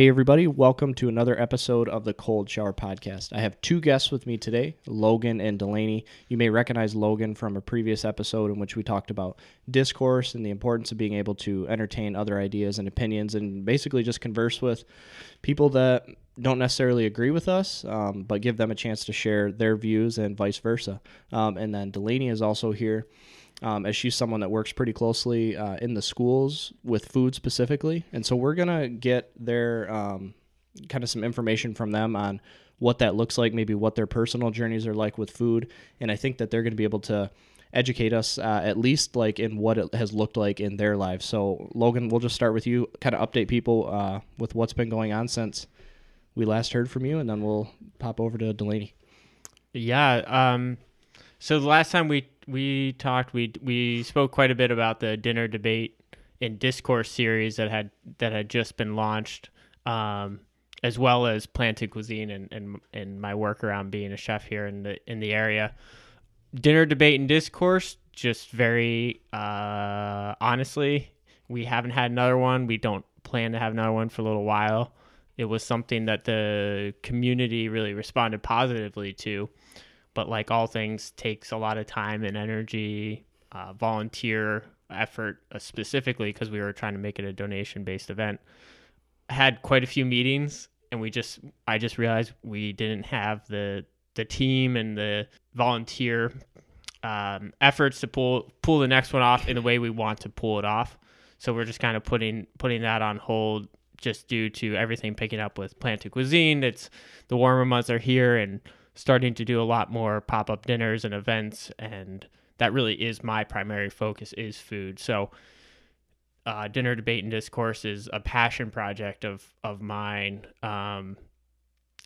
Hey, everybody, welcome to another episode of the Cold Shower Podcast. I have two guests with me today, Loghan and Delaney. You may recognize Loghan from a previous episode in which we talked about discourse and the importance of being able to entertain other ideas and opinions and basically just converse with people that don't necessarily agree with us, um, but give them a chance to share their views and vice versa. Um, and then Delaney is also here um, as she's someone that works pretty closely uh, in the schools with food specifically. And so we're going to get their um, kind of some information from them on what that looks like, maybe what their personal journeys are like with food. And I think that they're going to be able to educate us uh, at least like in what it has looked like in their lives. So Loghan, we'll just start with you, kind of update people uh, with what's been going on since we last heard from you, and then we'll pop over to Delaney. Yeah. Um, so the last time we we talked, we we spoke quite a bit about the dinner debate and discourse series that had that had just been launched, um, as well as planted cuisine and, and and my work around being a chef here in the in the area. Dinner debate and discourse, just very uh, honestly, we haven't had another one. We don't plan to have another one for a little while. It was something that the community really responded positively to but like all things takes a lot of time and energy uh, volunteer effort uh, specifically because we were trying to make it a donation based event. Had quite a few meetings and we just i just realized we didn't have the the team and the volunteer um, efforts to pull pull the next one off in the way we want to pull it off. So we're just kind of putting putting that on hold just due to everything picking up with planted cuisine. It's the warmer months are here and starting to do a lot more pop-up dinners and events and that really is my primary focus is food. So uh, dinner debate and discourse is a passion project of of mine um,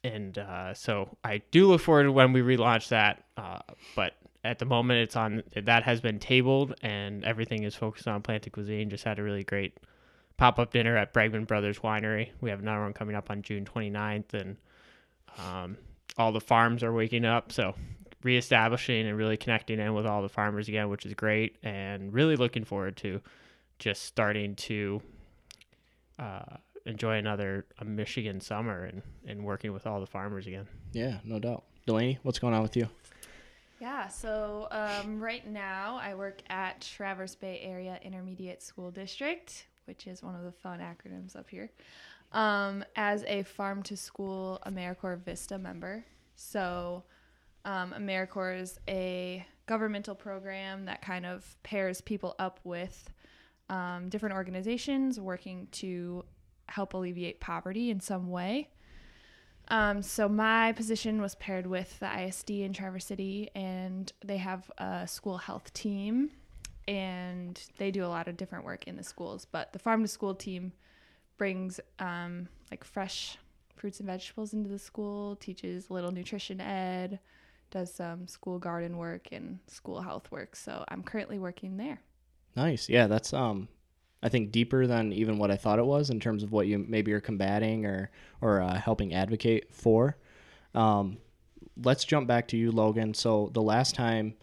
and uh, so I do look forward to when we relaunch that uh, but at the moment it's on that has been tabled and everything is focused on planted cuisine. Just had a really great pop-up dinner at Brengman Brothers Winery. We have another one coming up on June 29th and um, all the farms are waking up. So reestablishing and really connecting in with all the farmers again, which is great, and really looking forward to just starting to uh, enjoy another a Michigan summer and, and working with all the farmers again. Yeah, no doubt. Delaney, what's going on with you? Yeah, so um, right now I work at Traverse Bay Area Intermediate School District, which is one of the fun acronyms up here um, as a farm to school AmeriCorps Vista member. So, um, AmeriCorps is a governmental program that kind of pairs people up with um, different organizations working to help alleviate poverty in some way. Um, so my position was paired with the ISD in Traverse City, and they have a school health team, and they do a lot of different work in the schools. But the farm to school team brings um, like fresh fruits and vegetables into the school, teaches a little nutrition ed, does some school garden work and school health work. So I'm currently working there. Nice. Yeah, that's um I think deeper than even what I thought it was in terms of what you maybe are combating or or uh, helping advocate for. Um, let's jump back to you, Loghan. So the last time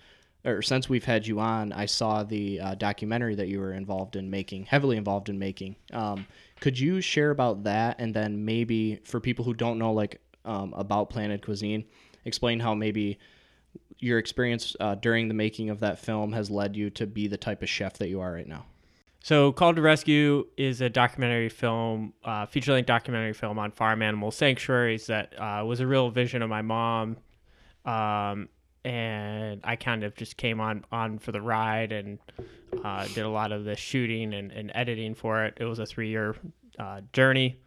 or since we've had you on, I saw the uh, documentary that you were involved in making, heavily involved in making. Um, could you share about that, and then maybe for people who don't know like um, about Planted Cuisine, explain how maybe your experience uh, during the making of that film has led you to be the type of chef that you are right now. So, Called to Rescue is a documentary film, uh, feature length documentary film on farm animal sanctuaries that uh, was a real vision of my mom. Um, and I kind of just came on on for the ride and uh, did a lot of the shooting and, and editing for it. It was a three year uh, journey,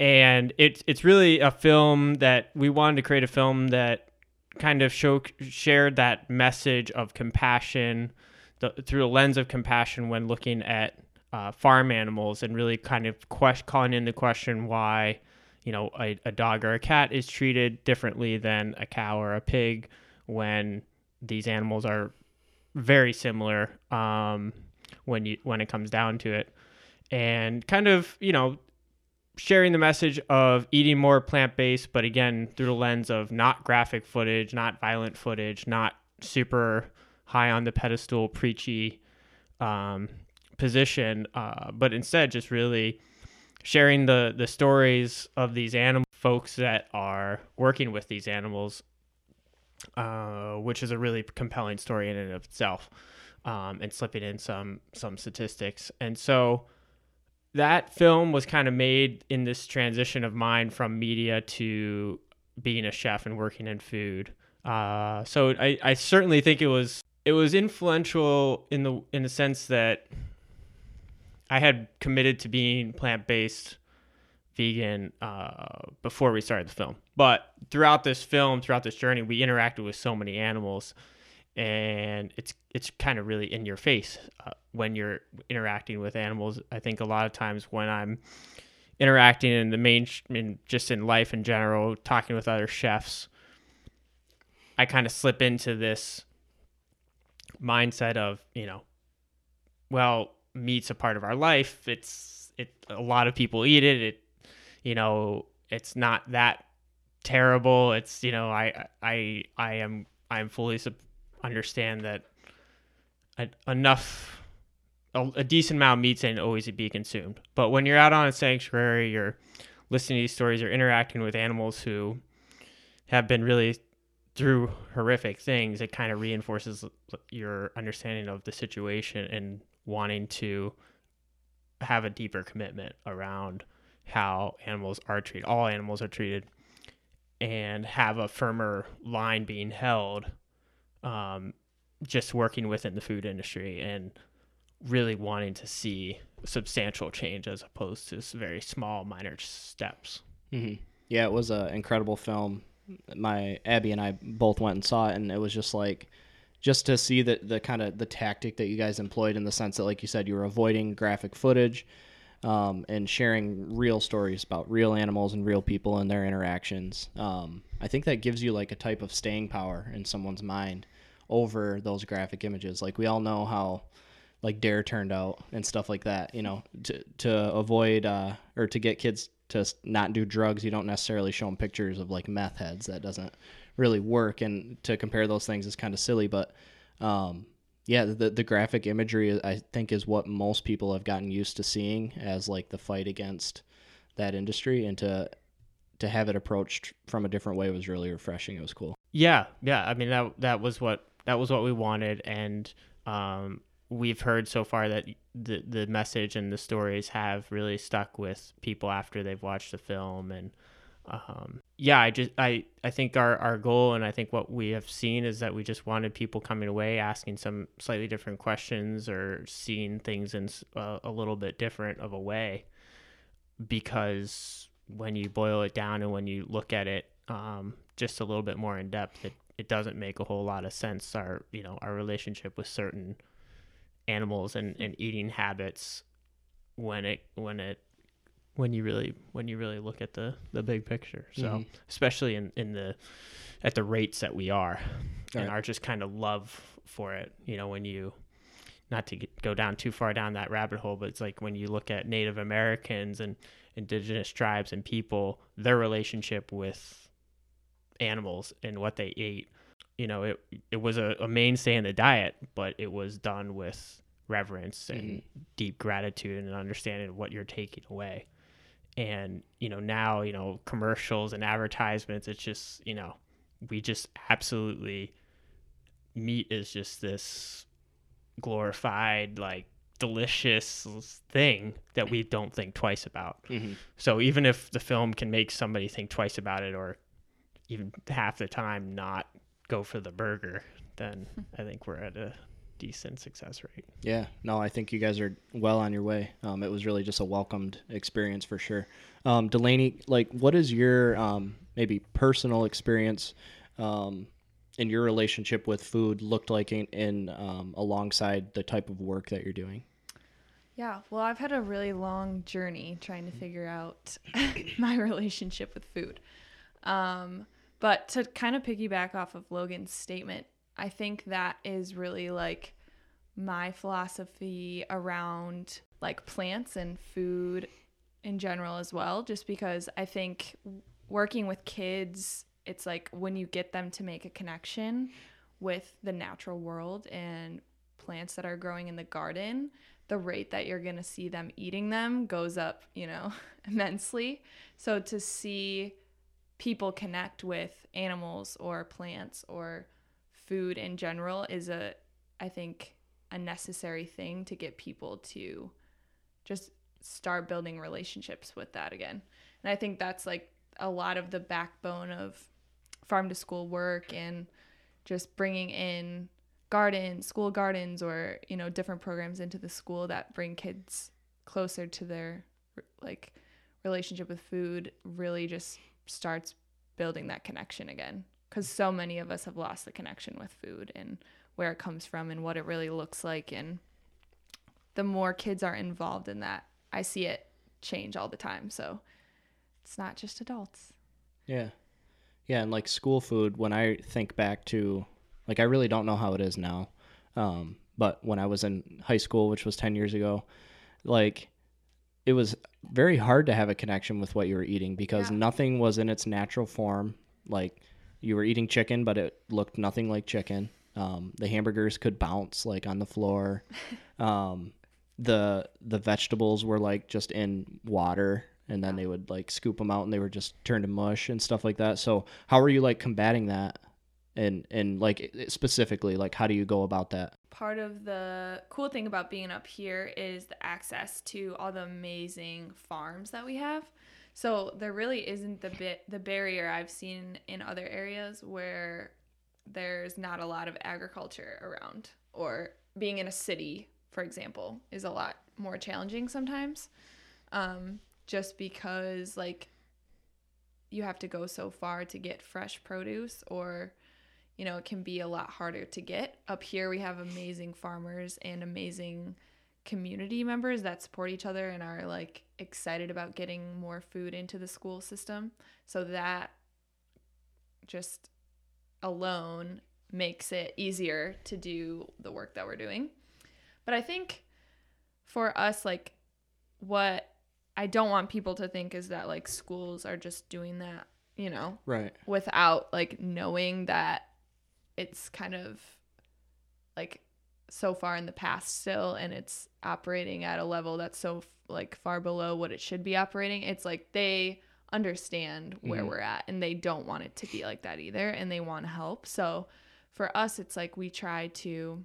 and it's it's really a film that we wanted to create a film that kind of show shared that message of compassion the, through a lens of compassion when looking at uh, farm animals and really kind of question, calling into question why you know a, a dog or a cat is treated differently than a cow or a pig when these animals are very similar um, when you when it comes down to it, and kind of you know sharing the message of eating more plant based, but again through the lens of not graphic footage, not violent footage, not super high on the pedestal preachy um, position, uh, but instead just really sharing the the stories of these animal folks that are working with these animals, uh, which is a really compelling story in and of itself, um, and slipping in some some statistics. And so that film was kind of made in this transition of mine from media to being a chef and working in food. Uh, so I, I certainly think it was it was influential in the in the sense that I had committed to being plant based vegan uh, before we started the film. But throughout this film, throughout this journey, we interacted with so many animals, and it's it's kind of really in your face uh, when you're interacting with animals. I think a lot of times when I'm interacting in the main, in just in life in general, talking with other chefs, I kind of slip into this mindset of you know, well, meat's a part of our life. It's it. A lot of people eat it. It you know, it's not that terrible. It's you know, I I I am I'm fully sub- understand that enough a, a, decent amount of meat ain't always be consumed. But when you're out on a sanctuary, you're listening to these stories, you're interacting with animals who have been really through horrific things. It kind of reinforces your understanding of the situation and wanting to have a deeper commitment around how animals are treated, all animals are treated, and have a firmer line being held. Um, just working within the food industry and really wanting to see substantial change as opposed to very small, minor steps. Mm-hmm. Yeah, it was an incredible film. My Abby and I both went and saw it, and it was just like just to see the the kind of the tactic that you guys employed in the sense that, like you said, you were avoiding graphic footage um, and sharing real stories about real animals and real people and their interactions. Um, I think that gives you like a type of staying power in someone's mind over those graphic images. Like we all know how like Dare turned out and stuff like that. You know, to to avoid uh, or to get kids to not do drugs, you don't necessarily show them pictures of like meth heads. That doesn't really work. And to compare those things is kind of silly, but um, yeah, the the graphic imagery I think is what most people have gotten used to seeing as like the fight against that industry, and to to have it approached from a different way was really refreshing. It was cool. Yeah, yeah. I mean that that was what that was what we wanted, and um, we've heard so far that the the message and the stories have really stuck with people after they've watched the film and um, yeah, I just I I think our our goal and I think what we have seen is that we just wanted people coming away asking some slightly different questions or seeing things in a, a little bit different of a way, because when you boil it down and when you look at it um, just a little bit more in depth, it it doesn't make a whole lot of sense. Our you know our relationship with certain animals and, and eating habits when it when it when you really when you really look at the the big picture. So mm-hmm. especially in in the at the rates that we are, right. and our just kind of love for it. You know, when you not to get, go down too far down that rabbit hole, but it's like when you look at Native Americans and indigenous tribes and people, their relationship with animals and what they ate. You know, it it was a, a mainstay in the diet, but it was done with reverence and mm-hmm. deep gratitude and understanding of what you're taking away and you know now you know commercials and advertisements it's just you know we just absolutely meat is just this glorified like delicious thing that we don't think twice about mm-hmm. so even if the film can make somebody think twice about it or even half the time not go for the burger then i think we're at a decent success rate. Yeah, no, I think you guys are well on your way. Um, it was really just a welcomed experience for sure. Um, Delaney, like, what is your um, maybe personal experience um, in your relationship with food looked like in, in um, alongside the type of work that you're doing? Yeah, well, I've had a really long journey trying to figure out my relationship with food. Um, but to kind of piggyback off of Loghan's statement, I think that is really like my philosophy around like plants and food in general as well just because I think working with kids it's like when you get them to make a connection with the natural world and plants that are growing in the garden the rate that you're going to see them eating them goes up, you know, immensely. So to see people connect with animals or plants or food in general is a I think a necessary thing to get people to just start building relationships with that again. And I think that's like a lot of the backbone of farm to school work and just bringing in gardens, school gardens, or you know different programs into the school that bring kids closer to their like relationship with food really just starts building that connection again because so many of us have lost the connection with food and where it comes from and what it really looks like and the more kids are involved in that i see it change all the time so it's not just adults Yeah. Yeah, and like school food, when I think back to, like, I really don't know how it is now. Um, but when I was in high school, which was 10 years ago, like, it was very hard to have a connection with what you were eating because Yeah. nothing was in its natural form. Like, you were eating chicken, but it looked nothing like chicken. Um, the hamburgers could bounce like on the floor. Um, the the vegetables were like just in water and then they would like scoop them out and they were just turned to mush and stuff like that so how are you like combating that and and like specifically like how do you go about that part of the cool thing about being up here is the access to all the amazing farms that we have. So there really isn't the bit the barrier I've seen in other areas where there's not a lot of agriculture around or being in a city, for example, is a lot more challenging sometimes. Um, just because like you have to go so far to get fresh produce or you know, it can be a lot harder to get. Up here, we have amazing farmers and amazing community members that support each other and are like excited about getting more food into the school system. So that just alone makes it easier to do the work that we're doing. But I think for us, like, what I don't want people to think is that like schools are just doing that, you know, right without like knowing that it's kind of like so far in the past still and it's operating at a level that's so like far below what it should be operating it's like they understand where Mhm. we're at and they don't want it to be like that either and they want to help so for us it's like we try to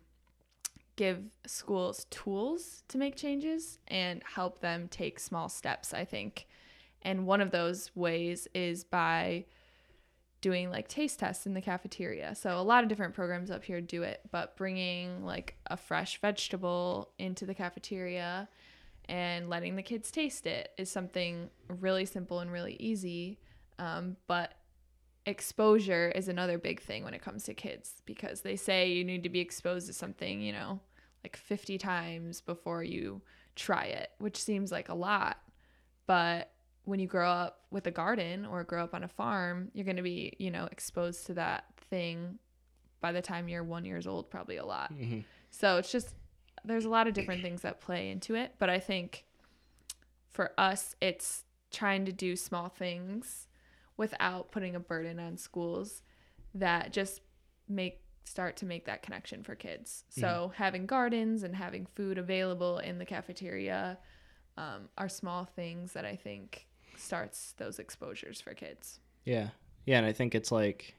give schools tools to make changes and help them take small steps i think and one of those ways is by doing like taste tests in the cafeteria. So a lot of different programs up here do it, but bringing like a fresh vegetable into the cafeteria and letting the kids taste it is something really simple and really easy. Um, but exposure is another big thing when it comes to kids because they say you need to be exposed to something, you know, like 50 times before you try it, which seems like a lot. But when you grow up with a garden or grow up on a farm, you're going to be, you know, exposed to that thing by the time you're one years old, probably a lot. mm-hmm. So it's just, there's a lot of different things that play into it. But I think for us, it's trying to do small things without putting a burden on schools that just make start to make that connection for kids. So having gardens and having food available in the cafeteria um, are small things that I think starts those exposures for kids. Yeah. Yeah, and I think it's like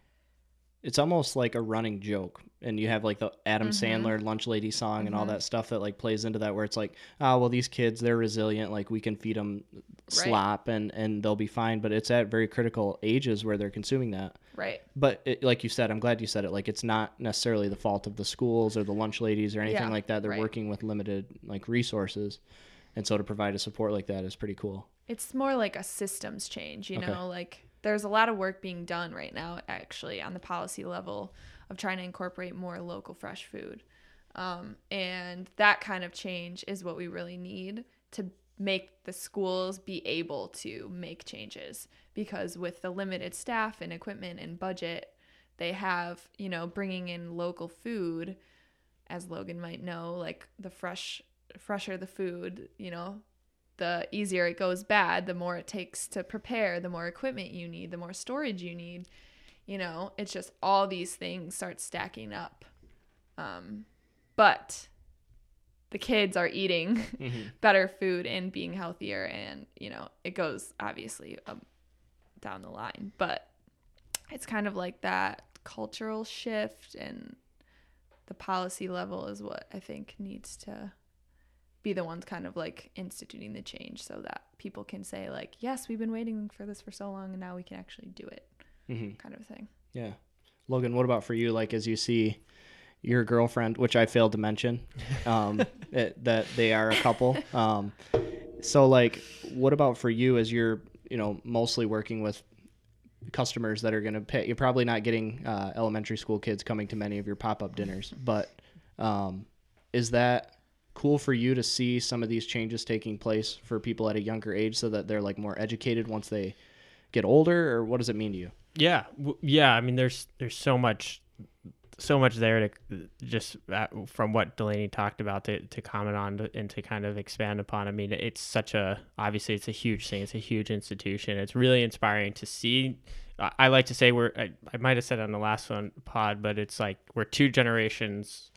it's almost like a running joke. And you have like the Adam Mhm. Sandler lunch lady song and all Mhm. that stuff that like plays into that where it's like, "Oh, well these kids, they're resilient, like we can feed them slop and and they'll be fine." But it's at very critical ages where they're consuming that. Right. But it, like you said, I'm glad you said it. Like it's not necessarily the fault of the schools or the lunch ladies or anything Yeah, like that. They're right. working with limited like resources. And so to provide a support like that is pretty cool. It's more like a systems change, you Okay. know, like there's a lot of work being done right now actually on the policy level of trying to incorporate more local fresh food. Um, and that kind of change is what we really need to make the schools be able to make changes because with the limited staff and equipment and budget they have, you know, bringing in local food as Loghan might know, like the fresh fresher the food, you know, the easier it goes bad, the more it takes to prepare, the more equipment you need, the more storage you need. You know, it's just all these things start stacking up. Um, but the kids are eating Mhm. better food and being healthier and you know it goes obviously um, down the line but it's kind of like that cultural shift and the policy level is what i think needs to be the ones kind of like instituting the change so that people can say like yes we've been waiting for this for so long and now we can actually do it Mhm. kind of thing Yeah. Loghan, what about for you? Like, as you see your girlfriend, which I failed to mention, um, it, that they are a couple. Um, so, like, what about for you as you're, you know, mostly working with customers that are going to pay? You're probably not getting uh, elementary school kids coming to many of your pop up dinners, but um, is that cool for you to see some of these changes taking place for people at a younger age so that they're like more educated once they get older, or what does it mean to you? Yeah, yeah. I mean, there's there's so much, so much there to just uh, from what Delaney talked about to, to comment on to, and to kind of expand upon. I mean, it's such a obviously it's a huge thing. It's a huge institution. It's really inspiring to see. I, I like to say we're I, I might have said on the last one pod, but it's like we're two generations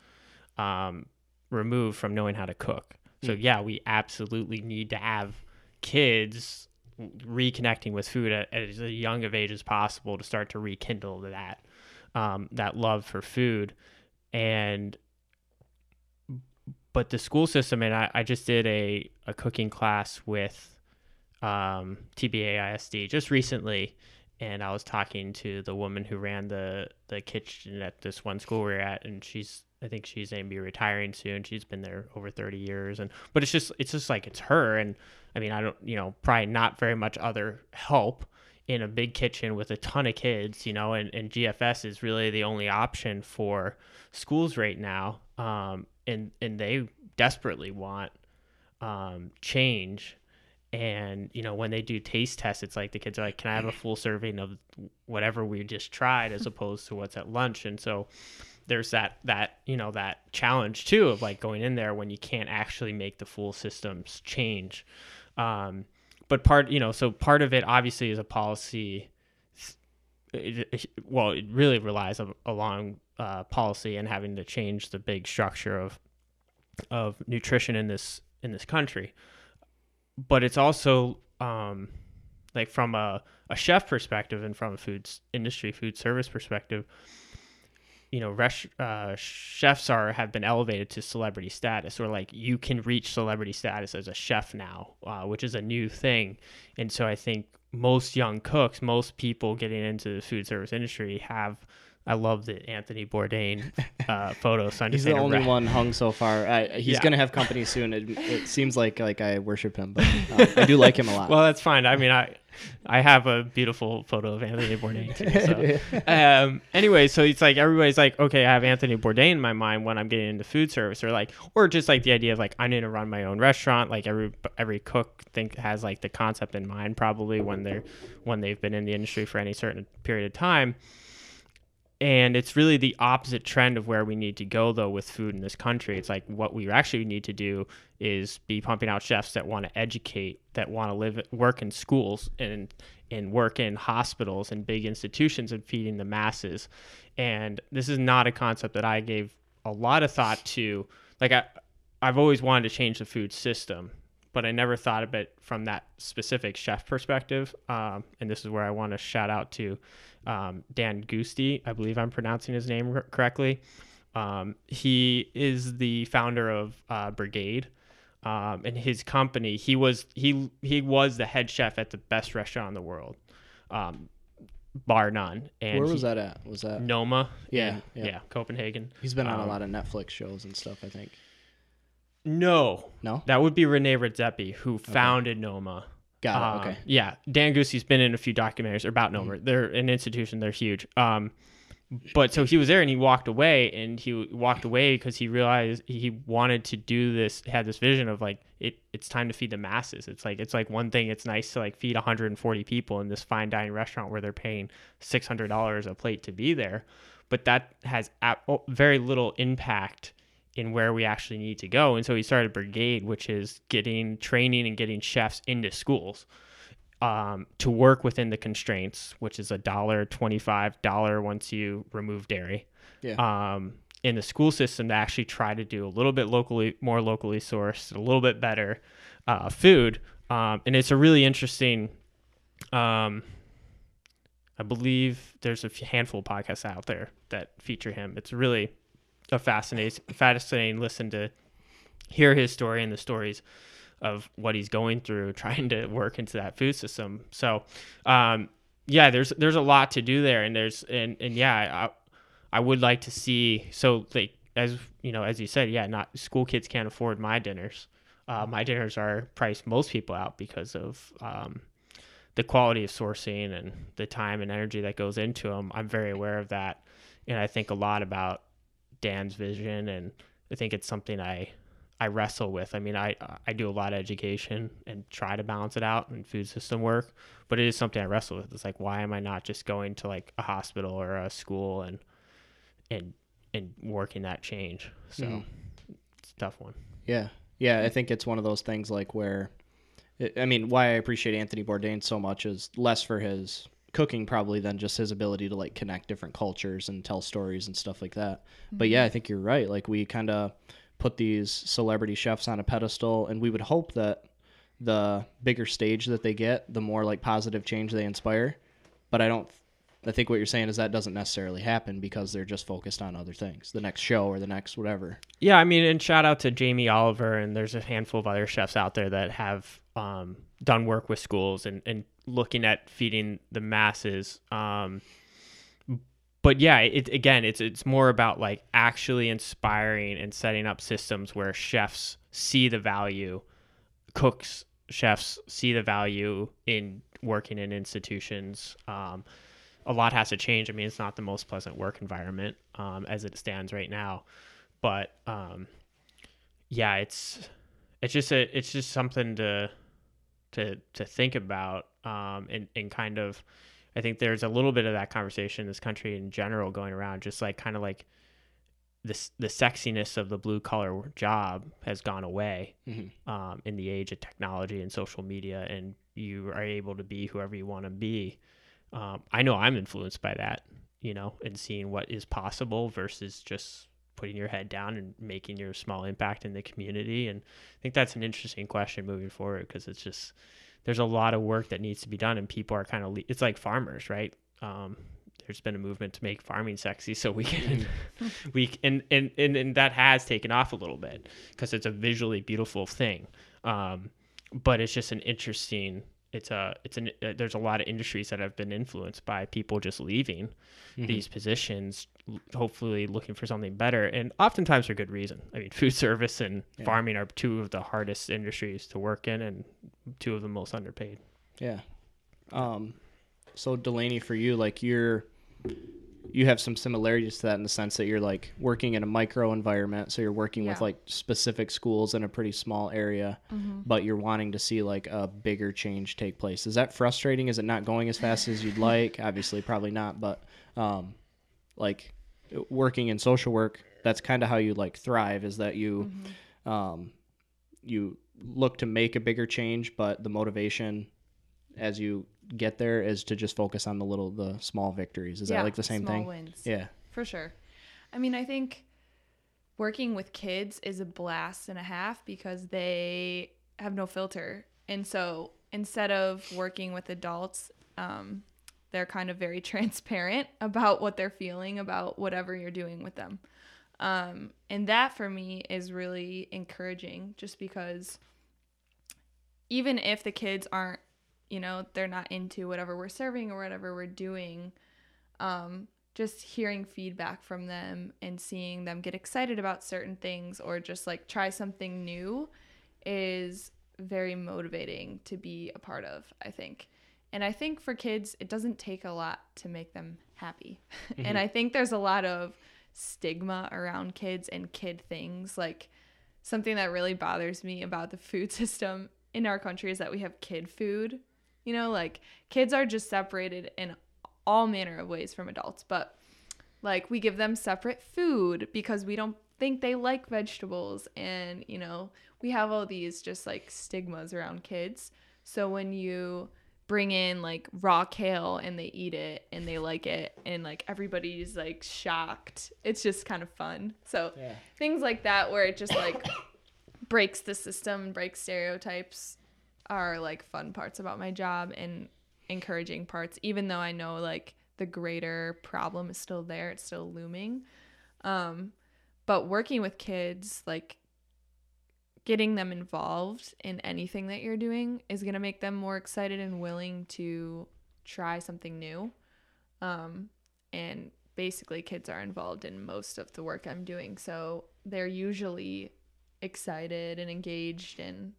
um, removed from knowing how to cook. So yeah, we absolutely need to have kids reconnecting with food at, at as young of age as possible to start to rekindle that um, that love for food and but the school system and I, I just did a, a cooking class with um, TBA ISD just recently and I was talking to the woman who ran the the kitchen at this one school we are at and she's I think she's going to be retiring soon. She's been there over 30 years and but it's just it's just like it's her and I mean I don't you know probably not very much other help in a big kitchen with a ton of kids, you know, and, and GFS is really the only option for schools right now. Um, and, and they desperately want um, change. And, you know, when they do taste tests, it's like the kids are like, can I have a full serving of whatever we just tried as opposed to what's at lunch? And so there's that, that, you know, that challenge too of like going in there when you can't actually make the full systems change. Um, but part you know so part of it obviously is a policy it, it- well it really relies on, along uh, policy and having to change the big structure of of nutrition in this in this country but it's also um, like from a, a chef perspective and from a food industry food service perspective you know res- uh, chefs are have been elevated to celebrity status or like you can reach celebrity status as a chef now uh, which is a new thing. And so i think most young cooks most people getting into the food service industry have i love the anthony bourdain uh, photo so He's the only ra- one hung so far. I, he's Yeah. gonna have company soon. It, it seems like like I worship him, but um, I do like him a lot. well that's fine i mean i i have a beautiful photo of anthony bourdain too so um anyway so it's like everybody's like okay i have anthony bourdain in my mind when i'm getting into food service or like or just like the idea of like i need to run my own restaurant like every every cook think has like the concept in mind probably when they're when they've been in the industry for any certain period of time and it's really the opposite trend of where we need to go though with food in this country. It's like what we actually need to do is be pumping out chefs that want to educate that want to live work in schools and and work in hospitals and big institutions and feeding the masses. And this is not a concept that i gave a lot of thought to. Like i i've always wanted to change the food system but I never thought of it from that specific chef perspective. Um, and this is where I want to shout out to um, Dan Giusti. I believe I'm pronouncing his name correctly. Um, he is the founder of uh, Brigaid. Um, and his company, he was he he was the head chef at the best restaurant in the world, um, bar none. And Where was he- that at? Was that? Noma. Yeah, yeah. yeah, Copenhagen. He's been on a Um, lot of Netflix shows and stuff. I think. No, No. that would be Rene Redzepi, who founded Noma. Got it. Um, Okay. Yeah, Dan Giusti's been in a few documentaries about Noma. They're an institution. They're huge. Um, but so he was there and he walked away and he walked away because he realized he wanted to do this. Had this vision of like it. It's time to feed the masses. It's like it's like one thing. It's nice to like feed 140 people in this fine dining restaurant where they're paying six hundred dollars a plate to be there, but that has ap- very little impact in where we actually need to go. And so he started Brigaid, which is getting training and getting chefs into schools um, to work within the constraints, which is a dollar twenty-five dollar once you remove dairy. Yeah. Um, in the school system to actually try to do a little bit locally, more locally sourced, a little bit better uh, food. Um, and it's a really interesting. Um, I believe there's a handful of podcasts out there that feature him. It's really a fascinating, fascinating listen to hear his story and the stories of what he's going through trying to work into that food system. So, um, yeah, there's there's a lot to do there, and there's and and yeah, I I would like to see so like as you know as you said, yeah, not school kids can't afford my dinners. Uh, my dinners are priced most people out because of um, the quality of sourcing and the time and energy that goes into them. I'm very aware of that, and I think a lot about Dan's vision, and I think it's something I I wrestle with. I mean, I I do a lot of education and try to balance it out in food system work, but it is something I wrestle with. It's like, why am I not just going to like a hospital or a school and and and working that change? So mm. it's a tough one. Yeah, yeah. I think it's one of those things like where, I mean, why I appreciate Anthony Bourdain so much is less for his cooking probably than just his ability to like connect different cultures and tell stories and stuff like that. Mm-hmm. But yeah, I think you're right. Like we kind of put these celebrity chefs on a pedestal, and we would hope that the bigger stage that they get, the more like positive change they inspire. But I don't. I think what you're saying is that doesn't necessarily happen because they're just focused on other things, the next show or the next whatever. Yeah, I mean, and shout out to Jamie Oliver, and there's a handful of other chefs out there that have um, done work with schools and, and looking at feeding the masses. Um, but yeah, it again, it's it's more about like actually inspiring and setting up systems where chefs see the value, cooks, chefs see the value in working in institutions. Um, a lot has to change. I mean, it's not the most pleasant work environment um, as it stands right now, but um, yeah, it's it's just a it's just something to to to think about um, and and kind of I think there's a little bit of that conversation in this country in general going around, just like kind of like this the sexiness of the blue collar job has gone away mm-hmm. um, in the age of technology and social media, and you are able to be whoever you want to be. Um, I know I'm influenced by that, you know, and seeing what is possible versus just putting your head down and making your small impact in the community. And I think that's an interesting question moving forward because it's just there's a lot of work that needs to be done and people are kind of le- it's like farmers right um, there's been a movement to make farming sexy so we can we and, and and and that has taken off a little bit because it's a visually beautiful thing um, but it's just an interesting it's a it's an uh, there's a lot of industries that have been influenced by people just leaving mm-hmm. these positions hopefully looking for something better. And oftentimes for good reason. I mean food service and yeah. farming are two of the hardest industries to work in and two of the most underpaid. Yeah. Um so delaney for you like you're you have some similarities to that in the sense that you're like working in a micro environment. So you're working yeah. with like specific schools in a pretty small area mm-hmm. but you're wanting to see like a bigger change take place. Is that frustrating? Is it not going as fast as you'd like? Obviously probably not but um like working in social work that's kind of how you like thrive is that you mm-hmm. um you look to make a bigger change but the motivation as you get there is to just focus on the little the small victories. Is yeah, that like the same small thing? Wins. Yeah. For sure. I mean, I think working with kids is a blast and a half because they have no filter. And so instead of working with adults, um, they're kind of very transparent about what they're feeling about whatever you're doing with them. Um, and that for me is really encouraging just because even if the kids aren't you know they're not into whatever we're serving or whatever we're doing um, just hearing feedback from them and seeing them get excited about certain things or just like try something new is very motivating to be a part of i think and i think for kids it doesn't take a lot to make them happy. Mm-hmm. and i think there's a lot of stigma around kids and kid things. Like something that really bothers me about the food system in our country is that we have kid food. You know, like kids are just separated in all manner of ways from adults, but like we give them separate food because we don't think they like vegetables. And, you know, we have all these just like stigmas around kids. So when you bring in like raw kale and they eat it and they like it and like everybody's like shocked. It's just kind of fun. So Yeah. things like that where it just like breaks the system, breaks stereotypes are like fun parts about my job and encouraging parts even though I know like the greater problem is still there, it's still looming. Um but working with kids like getting them involved in anything that you're doing is going to make them more excited and willing to try something new. Um, and basically, kids are involved in most of the work I'm doing. So they're usually excited and engaged and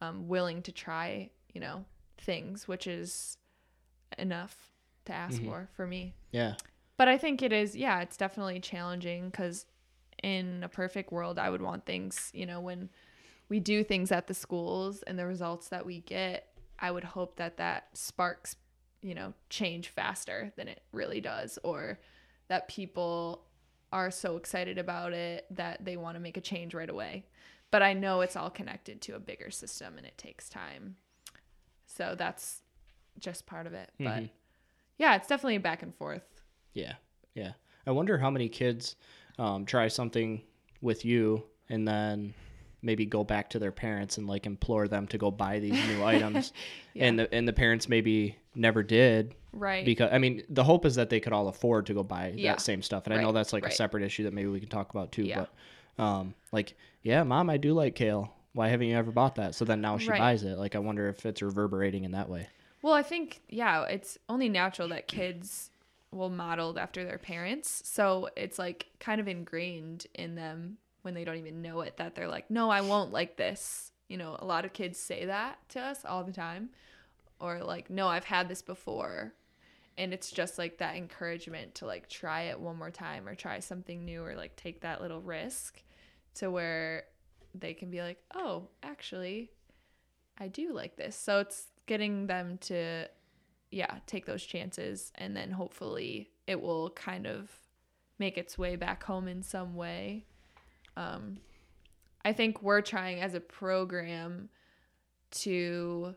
um, willing to try, you know, things, which is enough to ask Mhm. for for me. Yeah. But I think it is, yeah, it's definitely challenging because in a perfect world, I would want things, you know, when we do things at the schools and the results that we get, I would hope that that sparks, you know, change faster than it really does, or that people are so excited about it that they want to make a change right away. But I know it's all connected to a bigger system and it takes time. So that's just part of it. But Mhm. yeah, it's definitely back and forth. Yeah, yeah. I wonder how many kids um, try something with you and then maybe go back to their parents and like implore them to go buy these new items, Yeah. and the and the parents maybe never did Right. because I mean the hope is that they could all afford to go buy Yeah. that same stuff, and I know that's like right. a separate issue that maybe we can talk about too. Yeah. But um, like, yeah, mom, I do like kale. Why haven't you ever bought that? So then now she Right. buys it. Like, I wonder if it's reverberating in that way. Well, I think yeah, it's only natural that kids will model after their parents. So it's like kind of ingrained in them when they don't even know it that they're like, "No, I won't like this." You know, a lot of kids say that to us all the time or like, "No, I've had this before." And it's just like that encouragement to like try it one more time or try something new or like take that little risk to where they can be like, "Oh, actually, I do like this. So it's getting them to, yeah, take those chances. And then hopefully it will kind of make its way back home in some way. Um, I think we're trying as a program to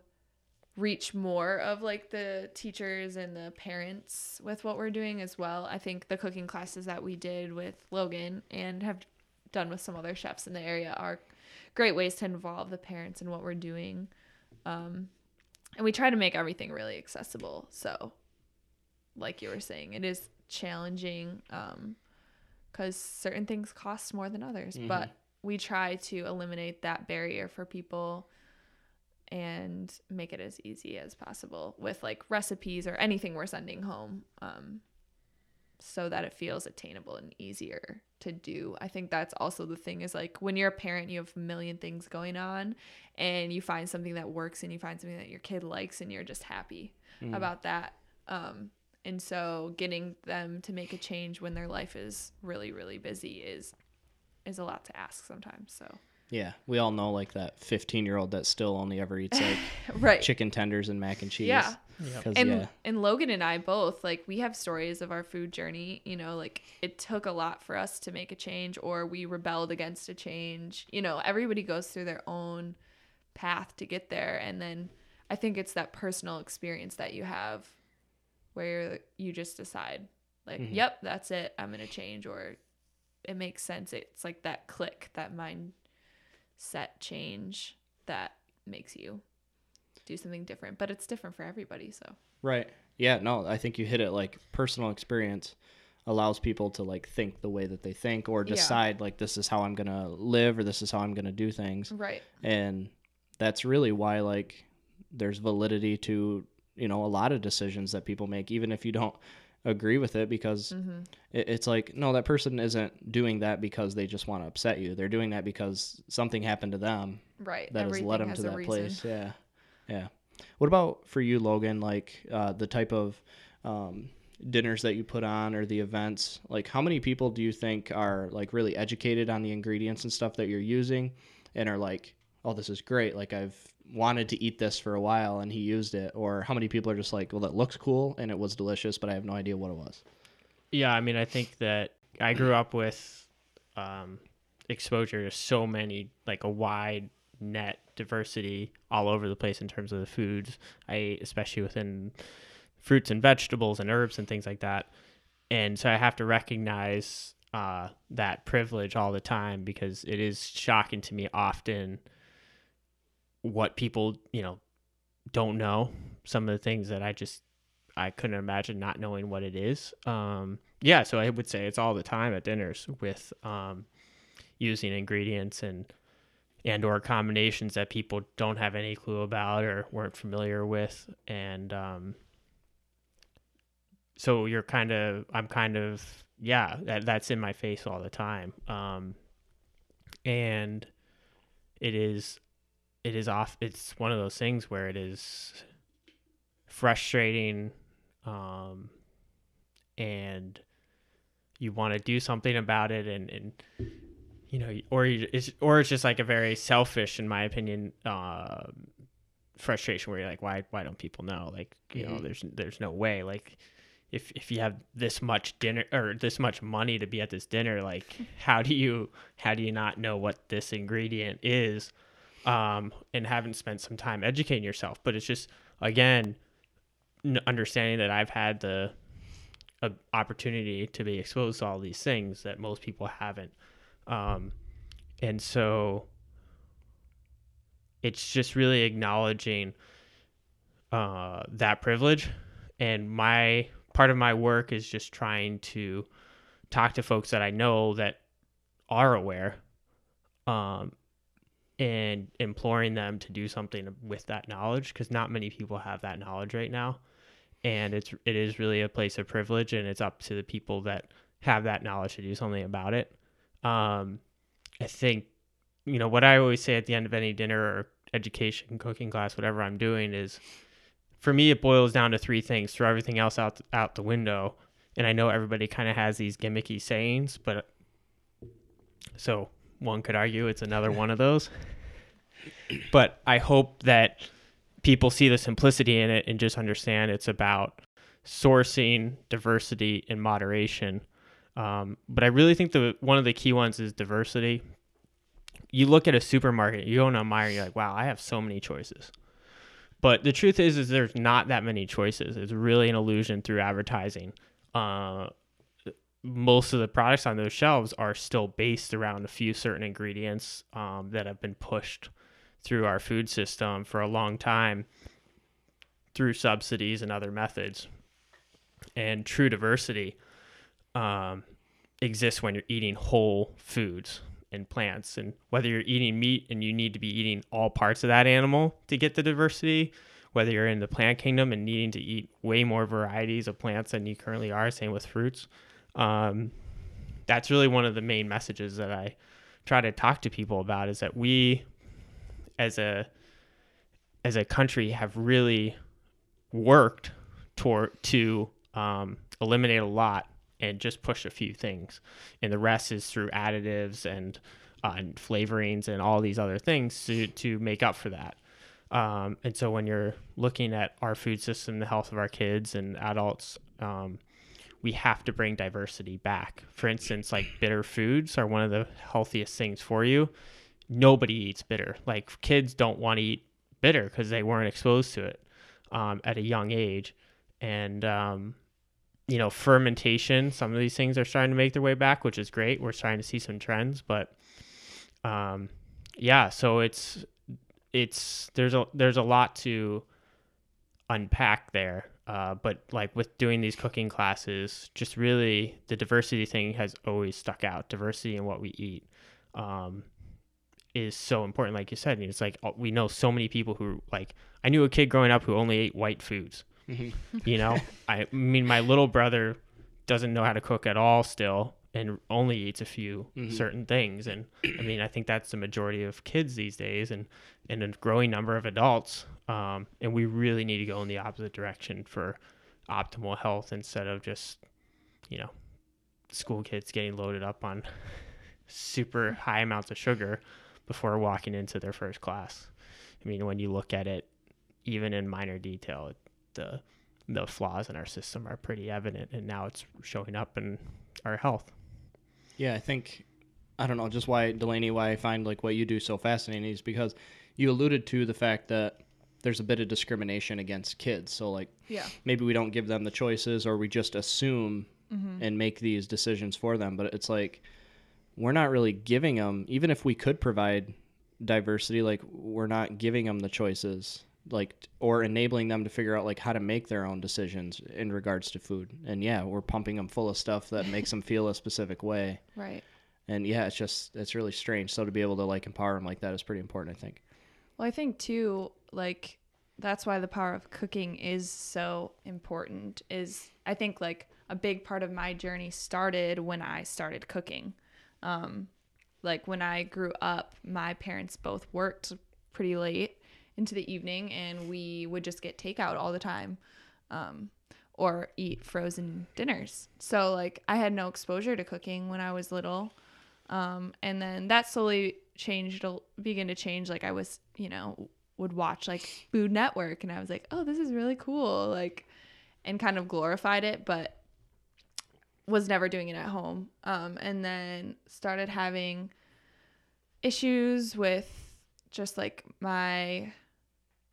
reach more of like the teachers and the parents with what we're doing as well. I think the cooking classes that we did with Loghan and have done with some other chefs in the area are great ways to involve the parents in what we're doing. Um, and we try to make everything really accessible. So, like you were saying, it is challenging because certain things cost more than others, Mhm. but we try to eliminate that barrier for people and make it as easy as possible with like recipes or anything we're sending home um, so that it feels attainable and easier to do. I think that's also the thing is like when you're a parent, you have a million things going on and you find something that works and you find something that your kid likes and you're just happy Mm. about that. Um, and so getting them to make a change when their life is really, really busy is is a lot to ask sometimes. So Yeah, we all know like that 15 year old that still only ever eats like right. chicken tenders and mac and cheese. Yeah. Yep. 'Cause, and yeah, and Loghan and I both like we have stories of our food journey. You know, like it took a lot for us to make a change, or we rebelled against a change. You know, everybody goes through their own path to get there, and then I think it's that personal experience that you have, where you just decide, like, Mhm. yep, that's it. I'm gonna change, or it makes sense. It's like that click, that mindset change that makes you do something different. But it's different for everybody, so. right. Yeah, no, I think you hit it. Like personal experience allows people to like think the way that they think or Yeah. decide like this is how I'm gonna live or this is how I'm gonna do things. Right. and that's really why like there's validity to you know a lot of decisions that people make even if you don't agree with it because hmm it, it's like no that person isn't doing that because they just want to upset you. They're doing that because something happened to them Right. that has led them has to that reason. place. Yeah yeah. What about for you Loghan like uh, the type of um, dinners that you put on or the events? Like how many people do you think are like really educated on the ingredients and stuff that you're using and are like oh this is great. Like i've wanted to eat this for a while and he used it or how many people are just like well that looks cool and it was delicious but i have no idea what it was Yeah, I mean, I think that I grew up with um, exposure to so many, like a wide net diversity all over the place in terms of the foods I ate, especially within fruits and vegetables and herbs and things like that. And so I have to recognize uh, that privilege all the time because it is shocking to me often what people, you know, don't know. Some of the things that I just I couldn't imagine not knowing what it is. Um, yeah, so I would say it's all the time at dinners with um, using ingredients and and or combinations that people don't have any clue about or weren't familiar with and um, so you're kind of i'm kind of yeah that, that's in my face all the time um, and it is it is off it's one of those things where it is frustrating um, and you want to do something about it and, and you know or you, it's or it's just like a very selfish in my opinion uh, frustration where you're like why why don't people know? Like you know Mhm. there's there's no way. Like if if you have this much dinner or this much money to be at this dinner like how do you how do you not know what this ingredient is um and haven't spent some time educating yourself. But it's just again understanding that I've had the uh, opportunity to be exposed to all these things that most people haven't. Um and so it's just really acknowledging uh that privilege. And my part of my work is just trying to talk to folks that I know that are aware um and imploring them to do something with that knowledge because not many people have that knowledge right now. And it's it is really a place of privilege and it's up to the people that have that knowledge to do something about it. Um i think you know what i always say at the end of any dinner or education cooking class whatever i'm doing is for me it boils down to three things. Throw everything else out out the window. And i know everybody kind of has these gimmicky sayings but so one could argue it's another one of those. But i hope that people see the simplicity in it and just understand it's about sourcing diversity and moderation. Um, but i really think the one of the key ones is diversity. You look at a supermarket you go into a Meijer, you're like wow i have so many choices. But the truth is is there's not that many choices. It's really an illusion through advertising. Uh, most of the products on those shelves are still based around a few certain ingredients um, that have been pushed through our food system for a long time through subsidies and other methods. And true diversity um, exists when you're eating whole foods and plants. And whether you're eating meat and you need to be eating all parts of that animal to get the diversity, whether you're in the plant kingdom and needing to eat way more varieties of plants than you currently are, same with fruits. Um, that's really one of the main messages that I try to talk to people about is that we as a as a country have really worked toward to um, eliminate a lot and just push a few things, and the rest is through additives and, uh, and flavorings and all these other things to to make up for that. Um, and so when you're looking at our food system, the health of our kids and adults, um, we have to bring diversity back. For instance, like bitter foods are one of the healthiest things for you nobody eats bitter. Like kids don't want to eat bitter because they weren't exposed to it um, at a young age. And, um, you know, fermentation, some of these things are starting to make their way back, which is great. We're starting to see some trends, but um, yeah, so it's, it's, there's a, there's a lot to unpack there. Uh, but like with doing these cooking classes, just really the diversity thing has always stuck out. Diversity in what we eat. Um, is so important like you said and it's like we know so many people who like i knew a kid growing up who only ate white foods Mhm. you know i mean my little brother doesn't know how to cook at all still and only eats a few Mhm. certain things and i mean i think that's the majority of kids these days and and a growing number of adults um, and we really need to go in the opposite direction for optimal health instead of just you know school kids getting loaded up on super high amounts of sugar before walking into their first class. I mean, when you look at it, even in minor detail, the the flaws in our system are pretty evident, and now it's showing up in our health. Yeah, I think I don't know just why Delaney, why I find like what you do so fascinating is because you alluded to the fact that there's a bit of discrimination against kids. So like Yeah. maybe we don't give them the choices or we just assume mm-hmm. and make these decisions for them, but it's like we're not really giving them even if we could provide diversity like we're not giving them the choices like or enabling them to figure out like how to make their own decisions in regards to food. And yeah, we're pumping them full of stuff that makes them feel a specific way. Right. And yeah, it's just it's really strange. So to be able to like empower them like that is pretty important, I think. Well, I think too, like that's why the power of cooking is so important. Is I think like a big part of my journey started when I started cooking. Um, like when I grew up, my parents both worked pretty late into the evening, and we would just get takeout all the time, um, or eat frozen dinners. So like I had no exposure to cooking when I was little. Um, and then that slowly changed, began to change. Like I was, you know, would watch like Food Network, and I was like, oh, this is really cool, like, and kind of glorified it, but was never doing it at home. Um, and then started having issues with just like my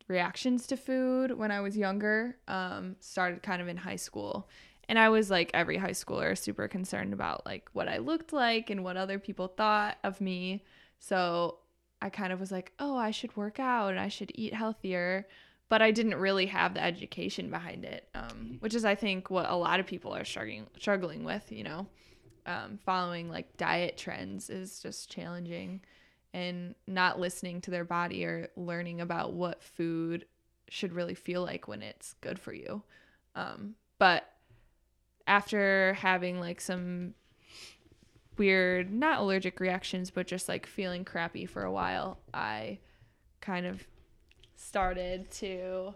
reactions to food when I was younger. Um, started kind of in high school. And I was like every high schooler, super concerned about like what I looked like and what other people thought of me. So I kind of was like, oh, I should work out and I should eat healthier. But I didn't really have the education behind it, um, which is, I think, what a lot of people are struggling struggling with. You know, um, following like diet trends is just challenging, and not listening to their body or learning about what food should really feel like when it's good for you. Um, but after having like some weird, not allergic reactions, but just like feeling crappy for a while, I kind of started to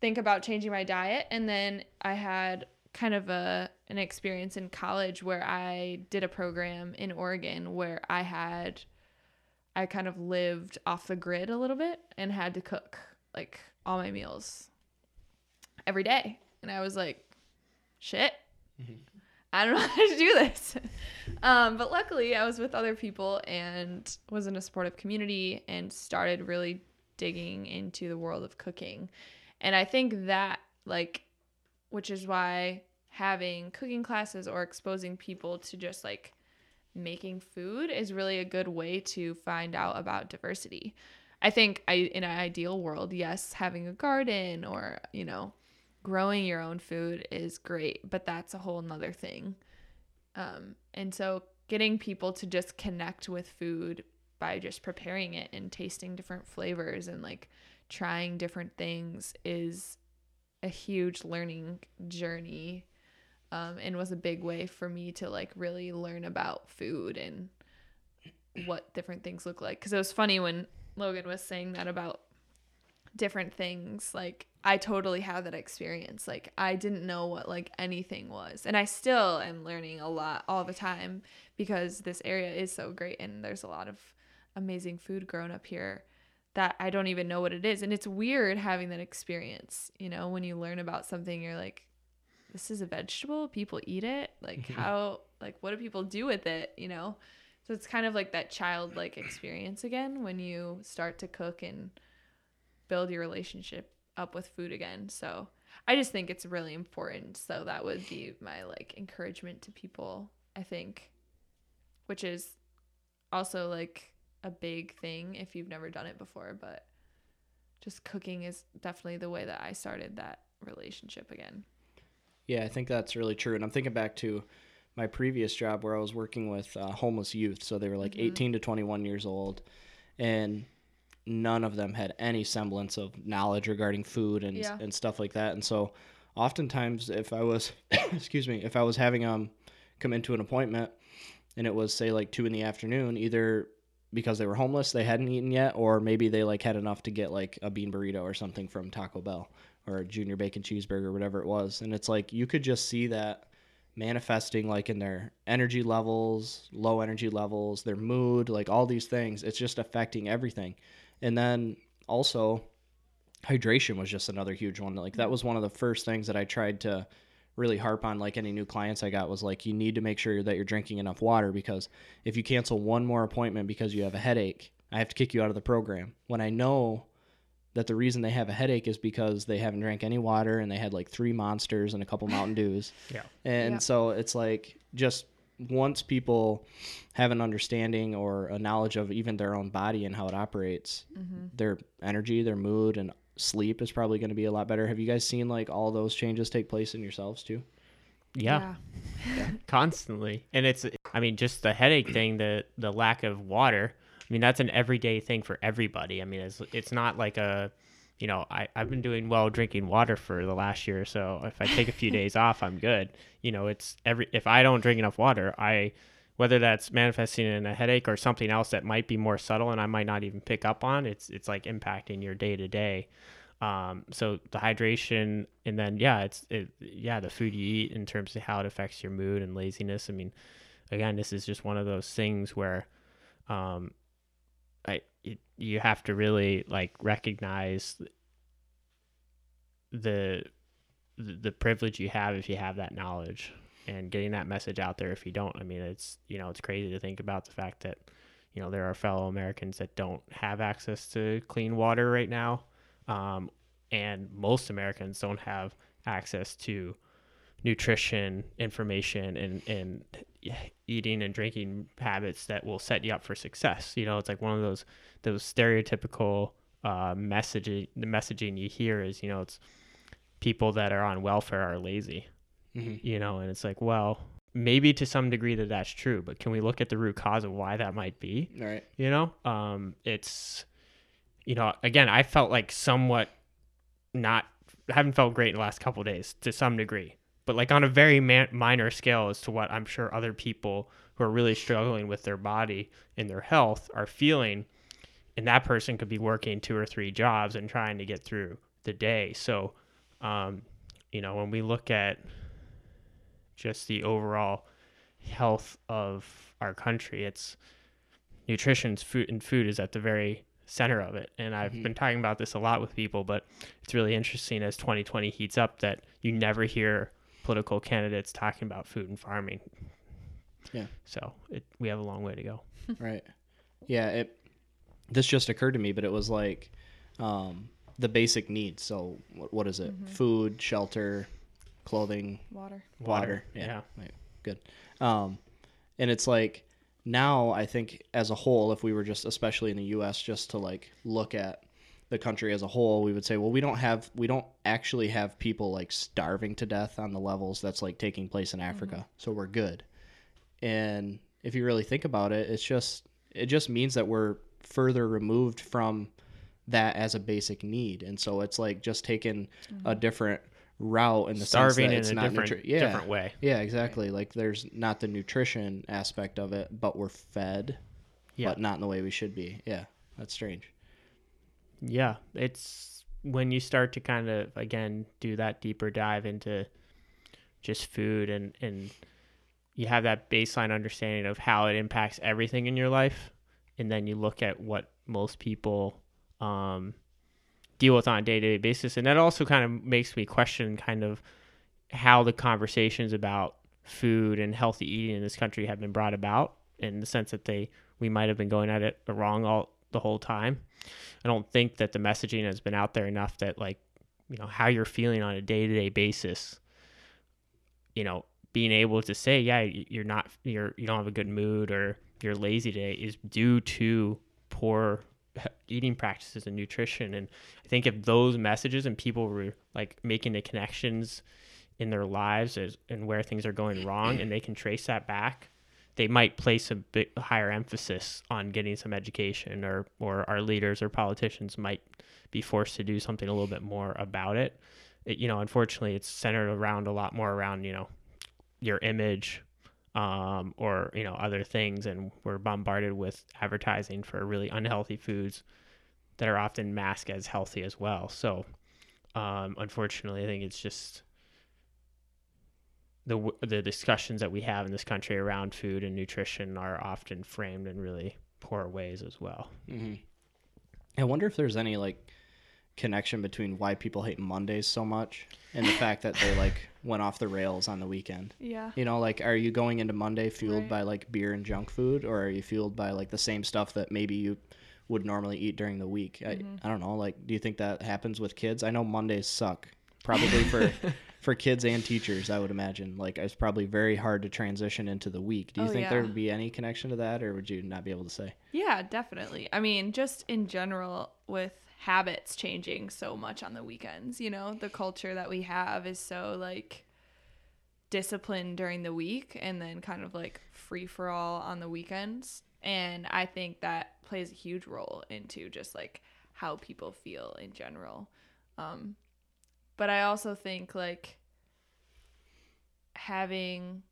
think about changing my diet. And then I had kind of a an experience in college where I did a program in Oregon where I had I kind of lived off the grid a little bit and had to cook like all my meals every day. And I was like, shit. I don't know how to do this. Um, but luckily, I was with other people and was in a supportive community and started really digging into the world of cooking. And I think that, like, which is why having cooking classes or exposing people to just like making food is really a good way to find out about diversity. I think I, in an ideal world, yes, having a garden or, you know, growing your own food is great, but that's a whole nother thing. Um, and so getting people to just connect with food by just preparing it and tasting different flavors and like trying different things is a huge learning journey um, and was a big way for me to like really learn about food and what different things look like. Because it was funny when Loghan was saying that about different things like i totally had that experience. Like i didn't know what like anything was. And i still am learning a lot all the time because this area is so great and there's a lot of amazing food grown up here that i don't even know what it is. And it's weird having that experience you know when you learn about something you're like this is a vegetable people eat it like mm-hmm. how like what do people do with it you know so it's kind of like that childlike experience again when you start to cook and build your relationship up with food again. So I just think it's really important. So that would be my like encouragement to people, I think, which is also like a big thing if you've never done it before, but just cooking is definitely the way that I started that relationship again. Yeah, I think that's really true. And I'm thinking back to my previous job where I was working with uh, homeless youth. So they were like 18 to 21 years old. And none of them had any semblance of knowledge regarding food and, Yeah. and stuff like that. And so oftentimes if I was, excuse me, if I was having um come into an appointment and it was say like two in the afternoon, either because they were homeless, they hadn't eaten yet, or maybe they like had enough to get like a bean burrito or something from Taco Bell or junior bacon cheeseburger, whatever it was. And it's like you could just see that manifesting like in their energy levels, low energy levels, their mood, like all these things. It's just affecting everything. And then also hydration was just another huge one. Like that was one of the first things that I tried to really harp on like any new clients I got was like you need to make sure that you're drinking enough water because if you cancel one more appointment because you have a headache I have to kick you out of the program. When I know that the reason they have a headache is because they haven't drank any water and they had like three monsters and a couple Mountain Dews. Yeah. And Yeah. so it's like just once people have an understanding or a knowledge of even their own body and how it operates, mm-hmm. their energy, their mood, and sleep is probably going to be a lot better. Have you guys seen like all those changes take place in yourselves too? Yeah, constantly. And it's, I mean, just the headache thing, the the lack of water. I mean, that's an everyday thing for everybody. I mean, it's it's not like a, you know, I I've been doing well drinking water for the last year, so if I take a few days off, I'm good. You know, it's every if I don't drink enough water, I whether that's manifesting in a headache or something else that might be more subtle and I might not even pick up on, it's it's like impacting your day to day. Um, so the hydration and then yeah, it's it, yeah the food you eat in terms of how it affects your mood and laziness. I mean, again, this is just one of those things where, um, I you have to really like recognize the the the privilege you have if you have that knowledge and getting that message out there if you don't. I mean it's you know it's crazy to think about the fact that you know there are fellow americans that don't have access to clean water right now um, and most americans don't have access to nutrition information and and eating and drinking habits that will set you up for success you know it's like one of those those stereotypical uh messaging the messaging you hear is you know it's people that are on welfare are lazy Mm-hmm. you know and it's like well maybe to some degree that that's true but can we look at the root cause of why that might be All right. you know um it's you know again i felt like somewhat not haven't felt great in the last couple days to some degree but like on a very man- minor scale as to what i'm sure other people who are really struggling with their body and their health are feeling and that person could be working two or three jobs and trying to get through the day so um you know when we look at just the overall health of our country it's nutrition's food and food is at the very center of it and i've Mhm. been talking about this a lot with people but it's really interesting as 2020 heats up that you never hear political candidates talking about food and farming Yeah. so it, we have a long way to go Right. Yeah, it this just occurred to me, but it was like um the basic needs. So what, what is it? Food, shelter, clothing, Water. water. yeah, Yeah. Right. Good. Um and it's like now I think as a whole if we were just especially in the US just to like look at the country as a whole, we would say, well, we don't have we don't actually have people like starving to death on the levels that's like taking place in Africa. Mm-hmm. So we're good. And if you really think about it, it's just it just means that we're further removed from that as a basic need. And so it's like just taking a mm-hmm. different route in the starving sense that in it's a not different nutri- yeah. different way Yeah, exactly. Like there's not the nutrition aspect of it, but we're fed, Yeah. but not in the way we should be. Yeah, that's strange. Yeah, it's when you start to kind of again do that deeper dive into just food and and you have that baseline understanding of how it impacts everything in your life and then you look at what most people um deal with on a day-to-day basis. And that also kind of makes me question kind of how the conversations about food and healthy eating in this country have been brought about in the sense that they we might have been going at it wrong all the whole time I don't think that the messaging has been out there enough that like, you know, how you're feeling on a day-to-day basis, you know, being able to say, yeah, you're not you're you don't have a good mood or you're lazy today is due to poor eating practices and nutrition. And I think if those messages and people were like making the connections in their lives as, and where things are going wrong and they can trace that back they might place a bit higher emphasis on getting some education or or our leaders or politicians might be forced to do something a little bit more about it. it you know unfortunately it's centered around a lot more around you know your image um, or you know other things and we're bombarded with advertising for really unhealthy foods that are often masked as healthy as well so um, unfortunately i think it's just the the discussions that we have in this country around food and nutrition are often framed in really poor ways as well. hmm I wonder if there's any like connection between why people hate Mondays so much and the fact that they like went off the rails on the weekend. Yeah. You know, like are you going into Monday fueled Right. by like beer and junk food, or are you fueled by like the same stuff that maybe you would normally eat during the week. I, I don't know. Like, do you think that happens with kids? I know Mondays suck, probably for for kids and teachers. I would imagine. Like, it's probably very hard to transition into the week. Do you Oh, think there would be any connection to that, or would you not be able to say? Yeah, definitely. I mean, just in general, with habits changing so much on the weekends, you know, the culture that we have is so like disciplined during the week and then kind of like free for all on the weekends. And I think that plays a huge role into just like how people feel in general. Um, but I also think like having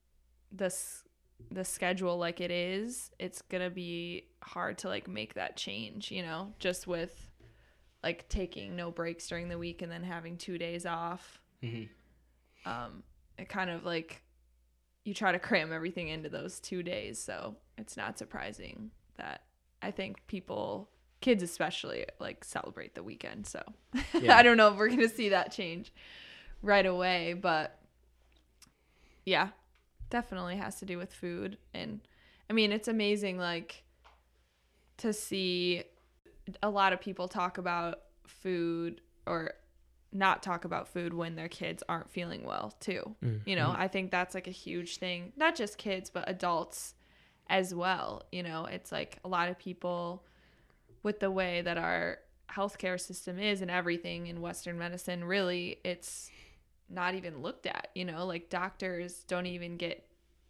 this the schedule like it is, it's gonna be hard to like make that change, you know, just with like taking no breaks during the week and then having two days off. Mm-hmm. Um, it kind of like you try to cram everything into those two days, so it's not surprising that I think people, kids especially, like celebrate the weekend. So Yeah. I don't know if we're gonna see that change right away, but yeah, definitely has to do with food. And I mean, it's amazing, like, to see a lot of people talk about food or not talk about food when their kids aren't feeling well, too. Mm, you know, mm. I think that's like a huge thing, not just kids, but adults as well. You know, it's like a lot of people with the way that our healthcare system is and everything in Western medicine, really, it's not even looked at. You know, like doctors don't even get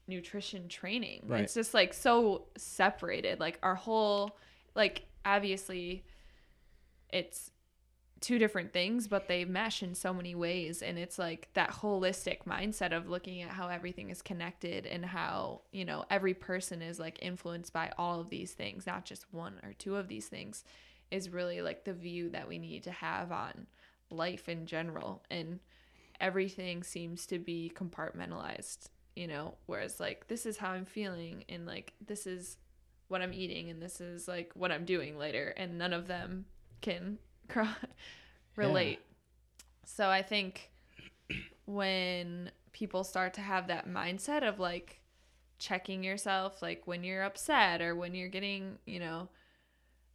nutrition training. Right. It's just like so separated. Like our whole, like, obviously, it's two different things, but they mesh in so many ways. And it's like that holistic mindset of looking at how everything is connected and how, you know, every person is like influenced by all of these things, not just one or two of these things, is really like the view that we need to have on life in general. And everything seems to be compartmentalized, you know, whereas like this is how I'm feeling and like this is what I'm eating and this is like what I'm doing later. And none of them can relate. So I think when people start to have that mindset of like checking yourself, like when you're upset or when you're getting, you know,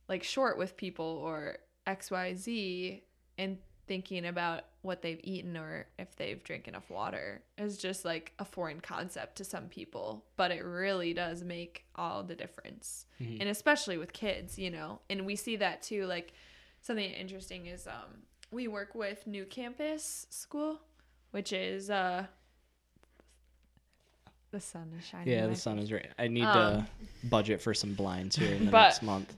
like short with people or XYZ and thinking about what they've eaten or if they've drank enough water is just like a foreign concept to some people, but it really does make all the difference. Mm-hmm. And especially with kids, you know. And we see that too like something interesting is um we work with New Campus School, which is uh the sun is shining. Yeah, the sun is right. I need Um, to budget for some blinds here in the But- next month.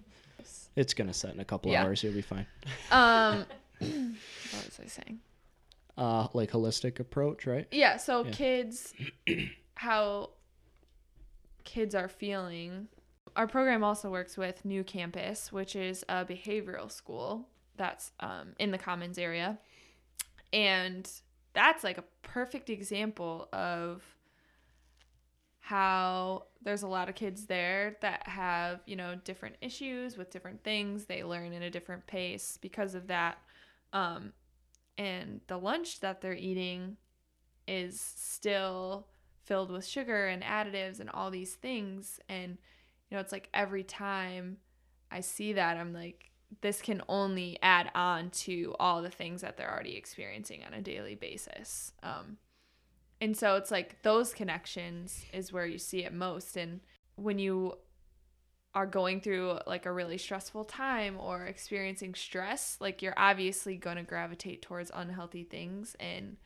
It's gonna set in a couple Yeah. hours. You'll be fine. Um, what was I saying? Uh, like holistic approach, right? Yeah, so Yeah. kids, how kids are feeling. Our program also works with New Campus, which is a behavioral school that's um, in the Commons area. And that's like a perfect example of how there's a lot of kids there that have, you know, different issues with different things. They learn at a different pace because of that. Um, and the lunch that they're eating is still filled with sugar and additives and all these things. And, you know, it's like every time I see that, I'm like, this can only add on to all the things that they're already experiencing on a daily basis. Um, and so it's like those connections is where you see it most. And when you are going through like a really stressful time or experiencing stress, like you're obviously going to gravitate towards unhealthy things. And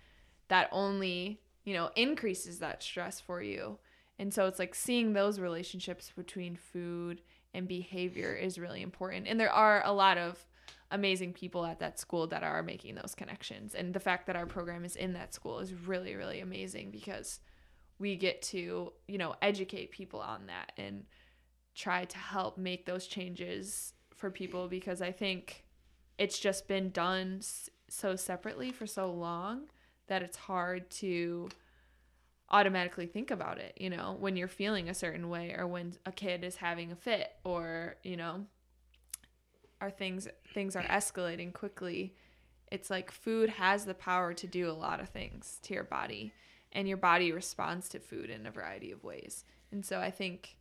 that only, you know, increases that stress for you. And so it's like seeing those relationships between food and behavior is really important. And there are a lot of amazing people at that school that are making those connections. And the fact that our program is in that school is really, really amazing because we get to, you know, educate people on that and try to help make those changes for people because I think it's just been done so separately for so long that it's hard to automatically think about it, you know, when you're feeling a certain way or when a kid is having a fit or, you know, are things things are escalating quickly. It's like food has the power to do a lot of things to your body and your body responds to food in a variety of ways. And so I think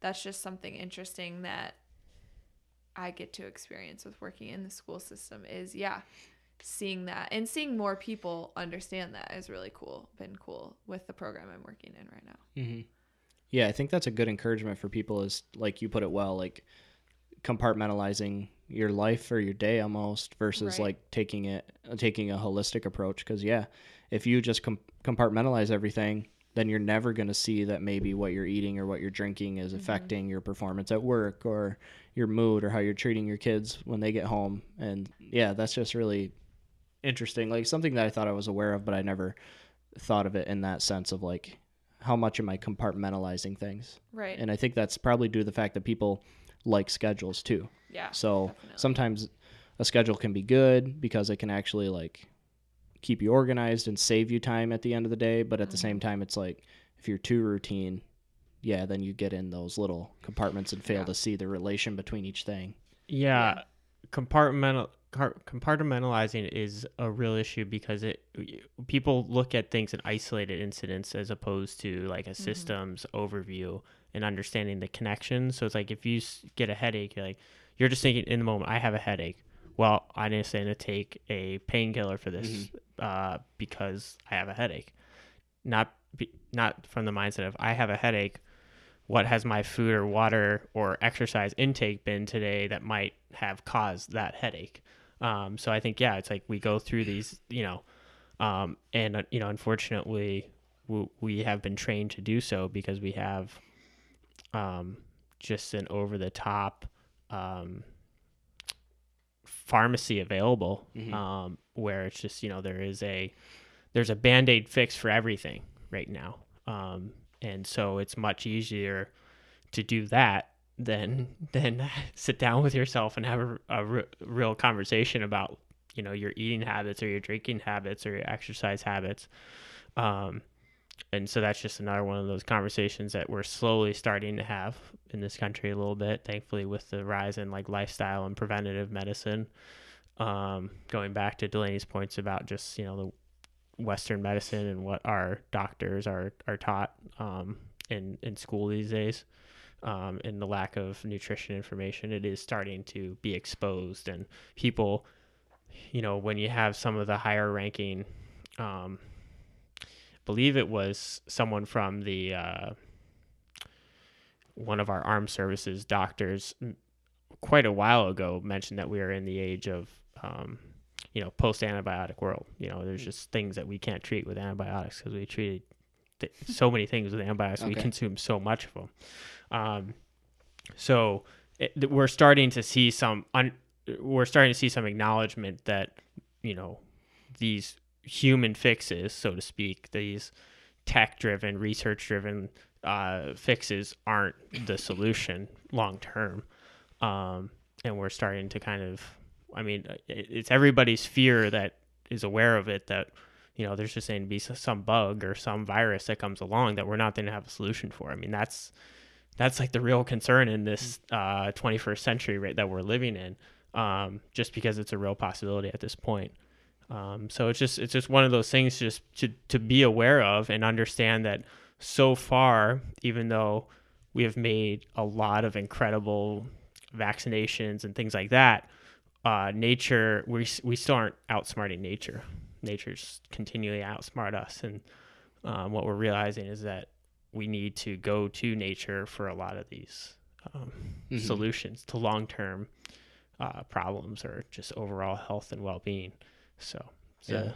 that's just something interesting that I get to experience with working in the school system is yeah, seeing that and seeing more people understand that is really cool. Been cool with the program I'm working in right now. Mm-hmm. Yeah, I think that's a good encouragement for people. Is like you put it well, like compartmentalizing your life or your day almost versus Right. like taking it taking a holistic approach. Because yeah, if you just com- compartmentalize everything, then you're never going to see that maybe what you're eating or what you're drinking is affecting your performance at work or your mood or how you're treating your kids when they get home. And yeah, that's just really interesting. Like something that I thought I was aware of, but I never thought of it in that sense of like how much am I compartmentalizing things? Right. And I think that's probably due to the fact that people like schedules too. yeah. So definitely. sometimes a schedule can be good because it can actually like keep you organized and save you time at the end of the day. But at the Mm-hmm. same time, it's like if you're too routine, yeah, then you get in those little compartments and fail Yeah. to see the relation between each thing. Yeah, compartmental car- compartmentalizing is a real issue because it people look at things in isolated incidents as opposed to like a systems overview and understanding the connections. So it's like if you get a headache, you're like you're just thinking in the moment, I have a headache. Well, I need to take a painkiller for this uh, because I have a headache. Not be, not from the mindset of I have a headache what has my food or water or exercise intake been today that might have caused that headache um, so i think yeah it's like we go through these you know um, and uh, you know unfortunately we, we have been trained to do so because we have um, just an over the top um, pharmacy available um, where it's just you know there is a there's a band-aid fix for everything right now. Um, and so it's much easier to do that than than sit down with yourself and have a, a real conversation about you know your eating habits or your drinking habits or your exercise habits. Um, and so that's just another one of those conversations that we're slowly starting to have in this country a little bit thankfully with the rise in like lifestyle and preventative medicine. Um, going back to delaney's points about just you know the western medicine and what our doctors are are taught um, in in school these days um, and the lack of nutrition information it is starting to be exposed. And people you know when you have some of the higher ranking um, believe it was someone from the uh, one of our armed services doctors quite a while ago mentioned that we are in the age of um, you know post antibiotic world. You know there's just things that we can't treat with antibiotics because we treated th- so many things with antibiotics we consume so much of them um, so it, we're starting to see some un- we're starting to see some acknowledgement that you know these human fixes so to speak these tech driven research driven uh, fixes aren't the solution long term um, and we're starting to kind of i mean it, it's everybody's fear that is aware of it that you know there's just going to be some bug or some virus that comes along that we're not going to have a solution for. I mean that's that's like the real concern in this uh, 21st century right that we're living in um, just because it's a real possibility at this point. Um, so it's just it's just one of those things just to, to be aware of and understand that so far even though we have made a lot of incredible vaccinations and things like that uh, nature we, we still aren't outsmarting nature nature's continually outsmart us and um, what we're realizing is that we need to go to nature for a lot of these um, Mhm. solutions to long-term uh, problems or just overall health and well-being so it's, Yeah.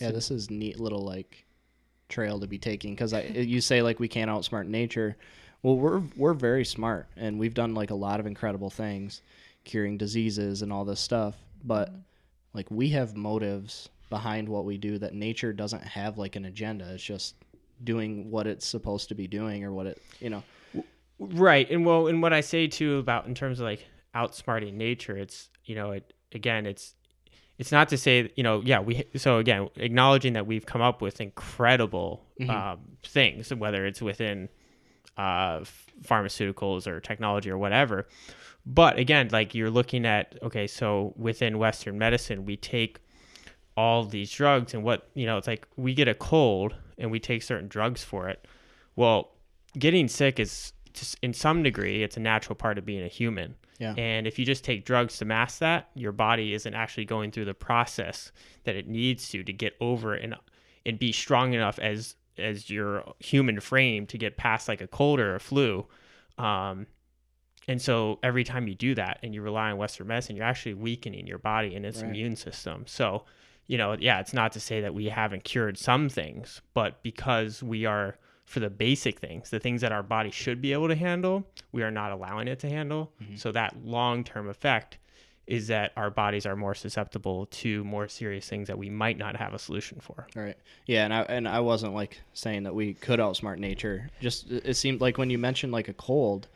Yeah, this is neat little like trail to be taking because I you say like we can't outsmart nature. Well, we're we're very smart and we've done like a lot of incredible things, curing diseases and all this stuff. But like we have motives behind what we do that nature doesn't have like an agenda. It's just doing what it's supposed to be doing or what it you know. Right. And well, and what I say too about in terms of like outsmarting nature, it's, you know, it, again, it's, it's not to say, you know, yeah, we, so again, acknowledging that we've come up with incredible um, things, whether it's within uh, pharmaceuticals or technology or whatever. But again, like you're looking at, okay, so within Western medicine, we take all these drugs and what, you know, it's like we get a cold and we take certain drugs for it. Well, getting sick is just in some degree it's a natural part of being a human Yeah. And if you just take drugs to mask that, your body isn't actually going through the process that it needs to to get over and and be strong enough as as your human frame to get past like a cold or a flu. Um, and so every time you do that and you rely on Western medicine, you're actually weakening your body and its Right. immune system. So, you know, yeah, it's not to say that we haven't cured some things, but because we are for the basic things, the things that our body should be able to handle, we are not allowing it to handle. Mm-hmm. So that long-term effect is that our bodies are more susceptible to more serious things that we might not have a solution for. Right. Yeah, and I and I wasn't like saying that we could outsmart nature. Just it seemed like when you mentioned like a cold,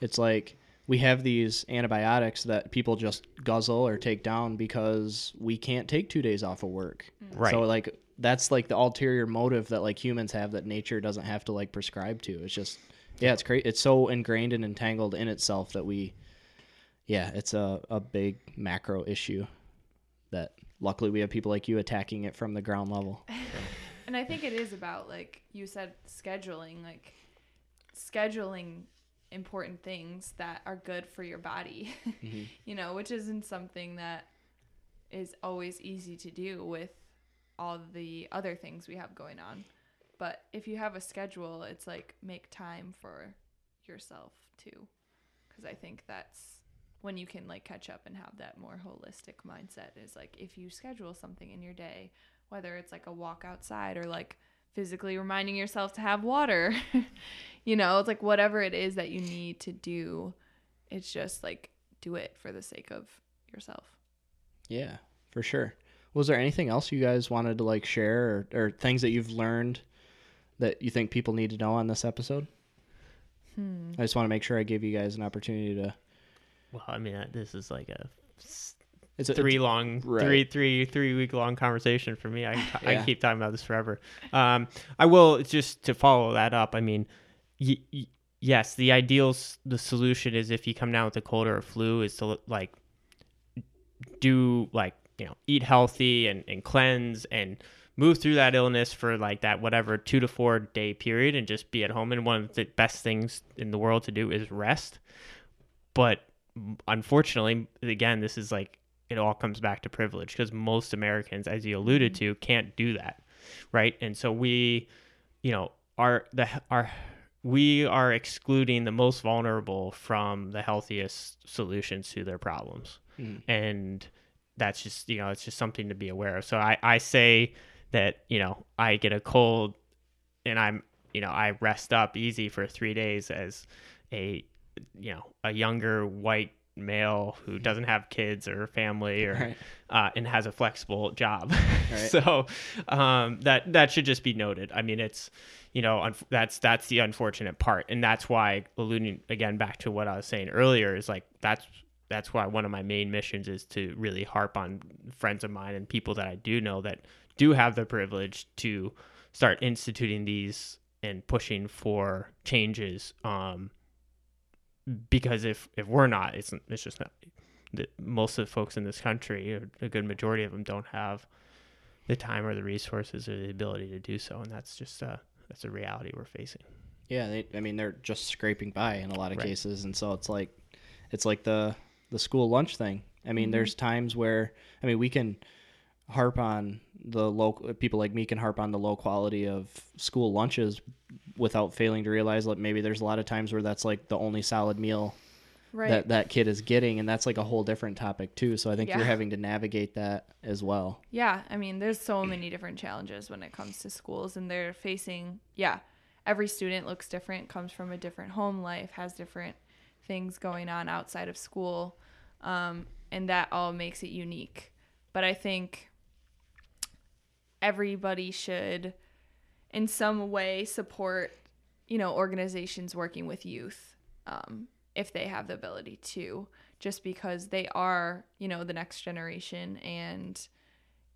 it's like we have these antibiotics that people just guzzle or take down because we can't take 2 days off of work. Mm. Right. So like that's like the ulterior motive that like humans have that nature doesn't have to like prescribe to. It's just yeah, it's great. It's so ingrained and entangled in itself that we yeah, it's a a big macro issue that luckily we have people like you attacking it from the ground level. And I think it is about like you said scheduling, like scheduling important things that are good for your body. Mm-hmm. you know, which isn't something that is always easy to do with all the other things we have going on. But if you have a schedule, it's like make time for yourself too. Cuz I think that's when you can like catch up and have that more holistic mindset is like if you schedule something in your day whether it's like a walk outside or like physically reminding yourself to have water. you know, it's like whatever it is that you need to do, it's just like do it for the sake of yourself. Yeah, for sure. Was there anything else you guys wanted to like share or, or things that you've learned that you think people need to know on this episode? Hmm. I just want to make sure I give you guys an opportunity to. Well, I mean, this is like a It's a, three long, right. three, three, three week long conversation for me. I, can- I can keep talking about this forever. Um, I will just to follow that up. I mean, y- y- yes, the ideal, the solution is if you come down with a cold or a flu, is to like do like you know eat healthy and, and cleanse and move through that illness for like that whatever two to four day period and just be at home. And one of the best things in the world to do is rest. But unfortunately, again, this is like it all comes back to privilege because most Americans, as you alluded to, can't do that, right? And so we, you know, are the are we are excluding the most vulnerable from the healthiest solutions to their problems, Mhm. and that's just you know it's just something to be aware of. So I I say that you know I get a cold and I'm you know I rest up easy for three days as a you know a younger white male who doesn't have kids or family or Right. uh, and has a flexible job. Right. so um, that that should just be noted. I mean, it's you know un- that's that's the unfortunate part, and that's why alluding again back to what I was saying earlier is like that's that's why one of my main missions is to really harp on friends of mine and people that I do know that do have the privilege to start instituting these and pushing for changes. Um, because if if we're not, it's it's just not. Most of the folks in this country, a good majority of them, don't have the time or the resources or the ability to do so, and that's just uh that's a reality we're facing. Yeah, they, I mean they're just scraping by in a lot of Right. cases, and so it's like, it's like the the school lunch thing. I mean, there's times where I mean we can harp on the local people like me can harp on the low quality of school lunches without failing to realize that maybe there's a lot of times where that's like the only solid meal Right. that that kid is getting, and that's like a whole different topic too. So I think Yeah. you're having to navigate that as well. Yeah, I mean, there's so many different challenges when it comes to schools, and they're facing, yeah, every student looks different, comes from a different home life, has different things going on outside of school, um, and that all makes it unique. But I think everybody should, in some way, support, you know, organizations working with youth. Um, if they have the ability to, just because they are, you know, the next generation and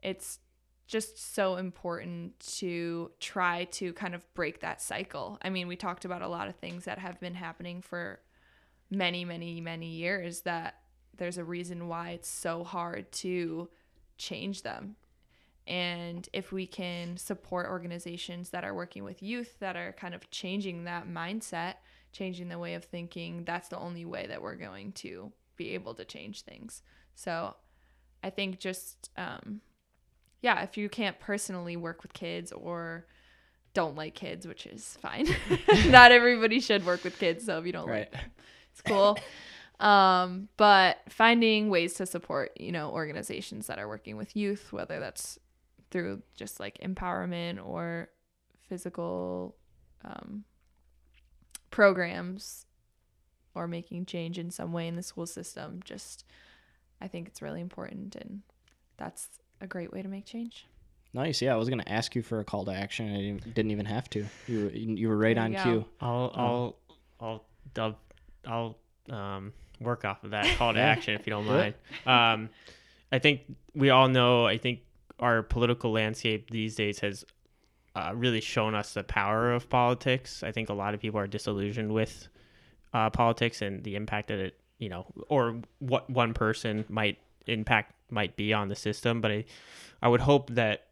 it's just so important to try to kind of break that cycle. I mean, we talked about a lot of things that have been happening for many, many, many years that there's a reason why it's so hard to change them. And if we can support organizations that are working with youth that are kind of changing that mindset, changing the way of thinking, that's the only way that we're going to be able to change things. So I think just, um, yeah, if you can't personally work with kids or don't like kids, which is fine. Not everybody should work with kids, so if you don't Right. like them, it's cool. um, but finding ways to support, you know, organizations that are working with youth, whether that's through just like empowerment or physical um, programs or making change in some way in the school system, just I think it's really important, and that's a great way to make change. Nice. Yeah, I was gonna ask you for a call to action. I didn't, didn't even have to. You were, you were right There on cue. I'll Oh. I'll I'll dub, I'll um, work off of that call to action if you don't mind. Um, I think we all know. I think our political landscape these days has uh, really shown us the power of politics. I think a lot of people are disillusioned with uh, politics and the impact that it, you know, or what one person might impact might be on the system. But I, I would hope that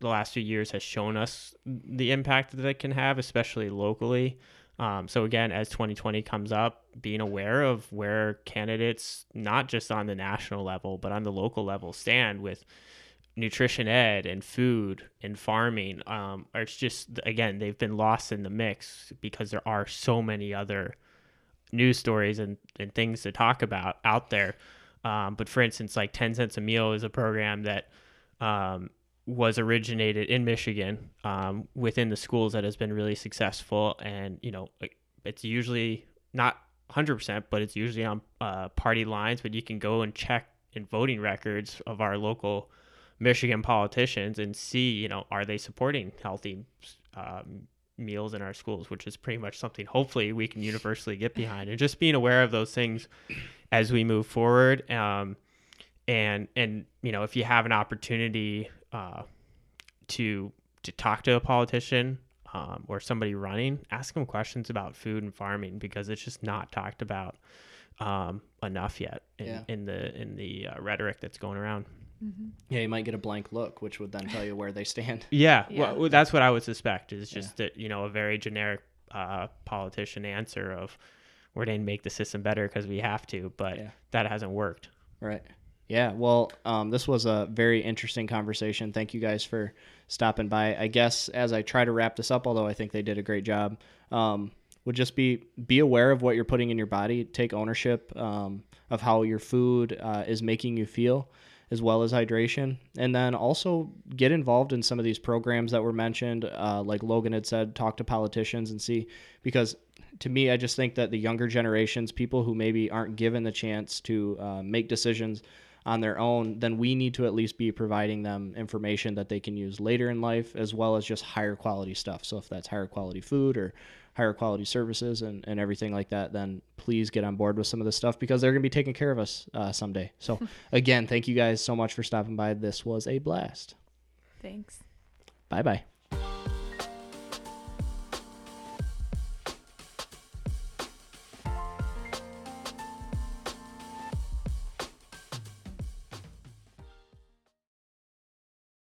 the last few years has shown us the impact that it can have, especially locally. Um, so again, as 2020 comes up, being aware of where candidates, not just on the national level, but on the local level, stand with nutrition ed and food and farming. Um, it's just again, they've been lost in the mix because there are so many other news stories and, and things to talk about out there. Um, but for instance, like 10 cents a meal is a program that um, was originated in Michigan um, within the schools that has been really successful. And, you know, it's usually not 100%, but it's usually on uh, party lines. But you can go and check in voting records of our local Michigan politicians and see, you know, are they supporting healthy um, meals in our schools, which is pretty much something hopefully we can universally get behind. And just being aware of those things as we move forward. Um, and and you know, if you have an opportunity uh, to to talk to a politician um, or somebody running, ask them questions about food and farming because it's just not talked about um, enough yet in, Yeah. in the in the uh, rhetoric that's going around. Yeah, you might get a blank look, which would then tell you where they stand. Yeah, Yeah. Well, that's what I would suspect. Is just that you know a very generic uh, politician answer of we're going to make the system better because we have to, but Yeah. that hasn't worked. Right. Yeah. Well, um, this was a very interesting conversation. Thank you guys for stopping by. I guess as I try to wrap this up, although I think they did a great job, um, would just be be aware of what you're putting in your body. Take ownership um, of how your food uh, is making you feel, as well as hydration, and then also get involved in some of these programs that were mentioned. Uh, like Loghan had said, talk to politicians and see because to me, I just think that the younger generations, people who maybe aren't given the chance to uh, make decisions on their own, then we need to at least be providing them information that they can use later in life, as well as just higher quality stuff. So if that's higher quality food or higher quality services and, and everything like that, then please get on board with some of this stuff because they're going to be taking care of us uh, someday. So again, thank you guys so much for stopping by. This was a blast. Thanks. Bye bye.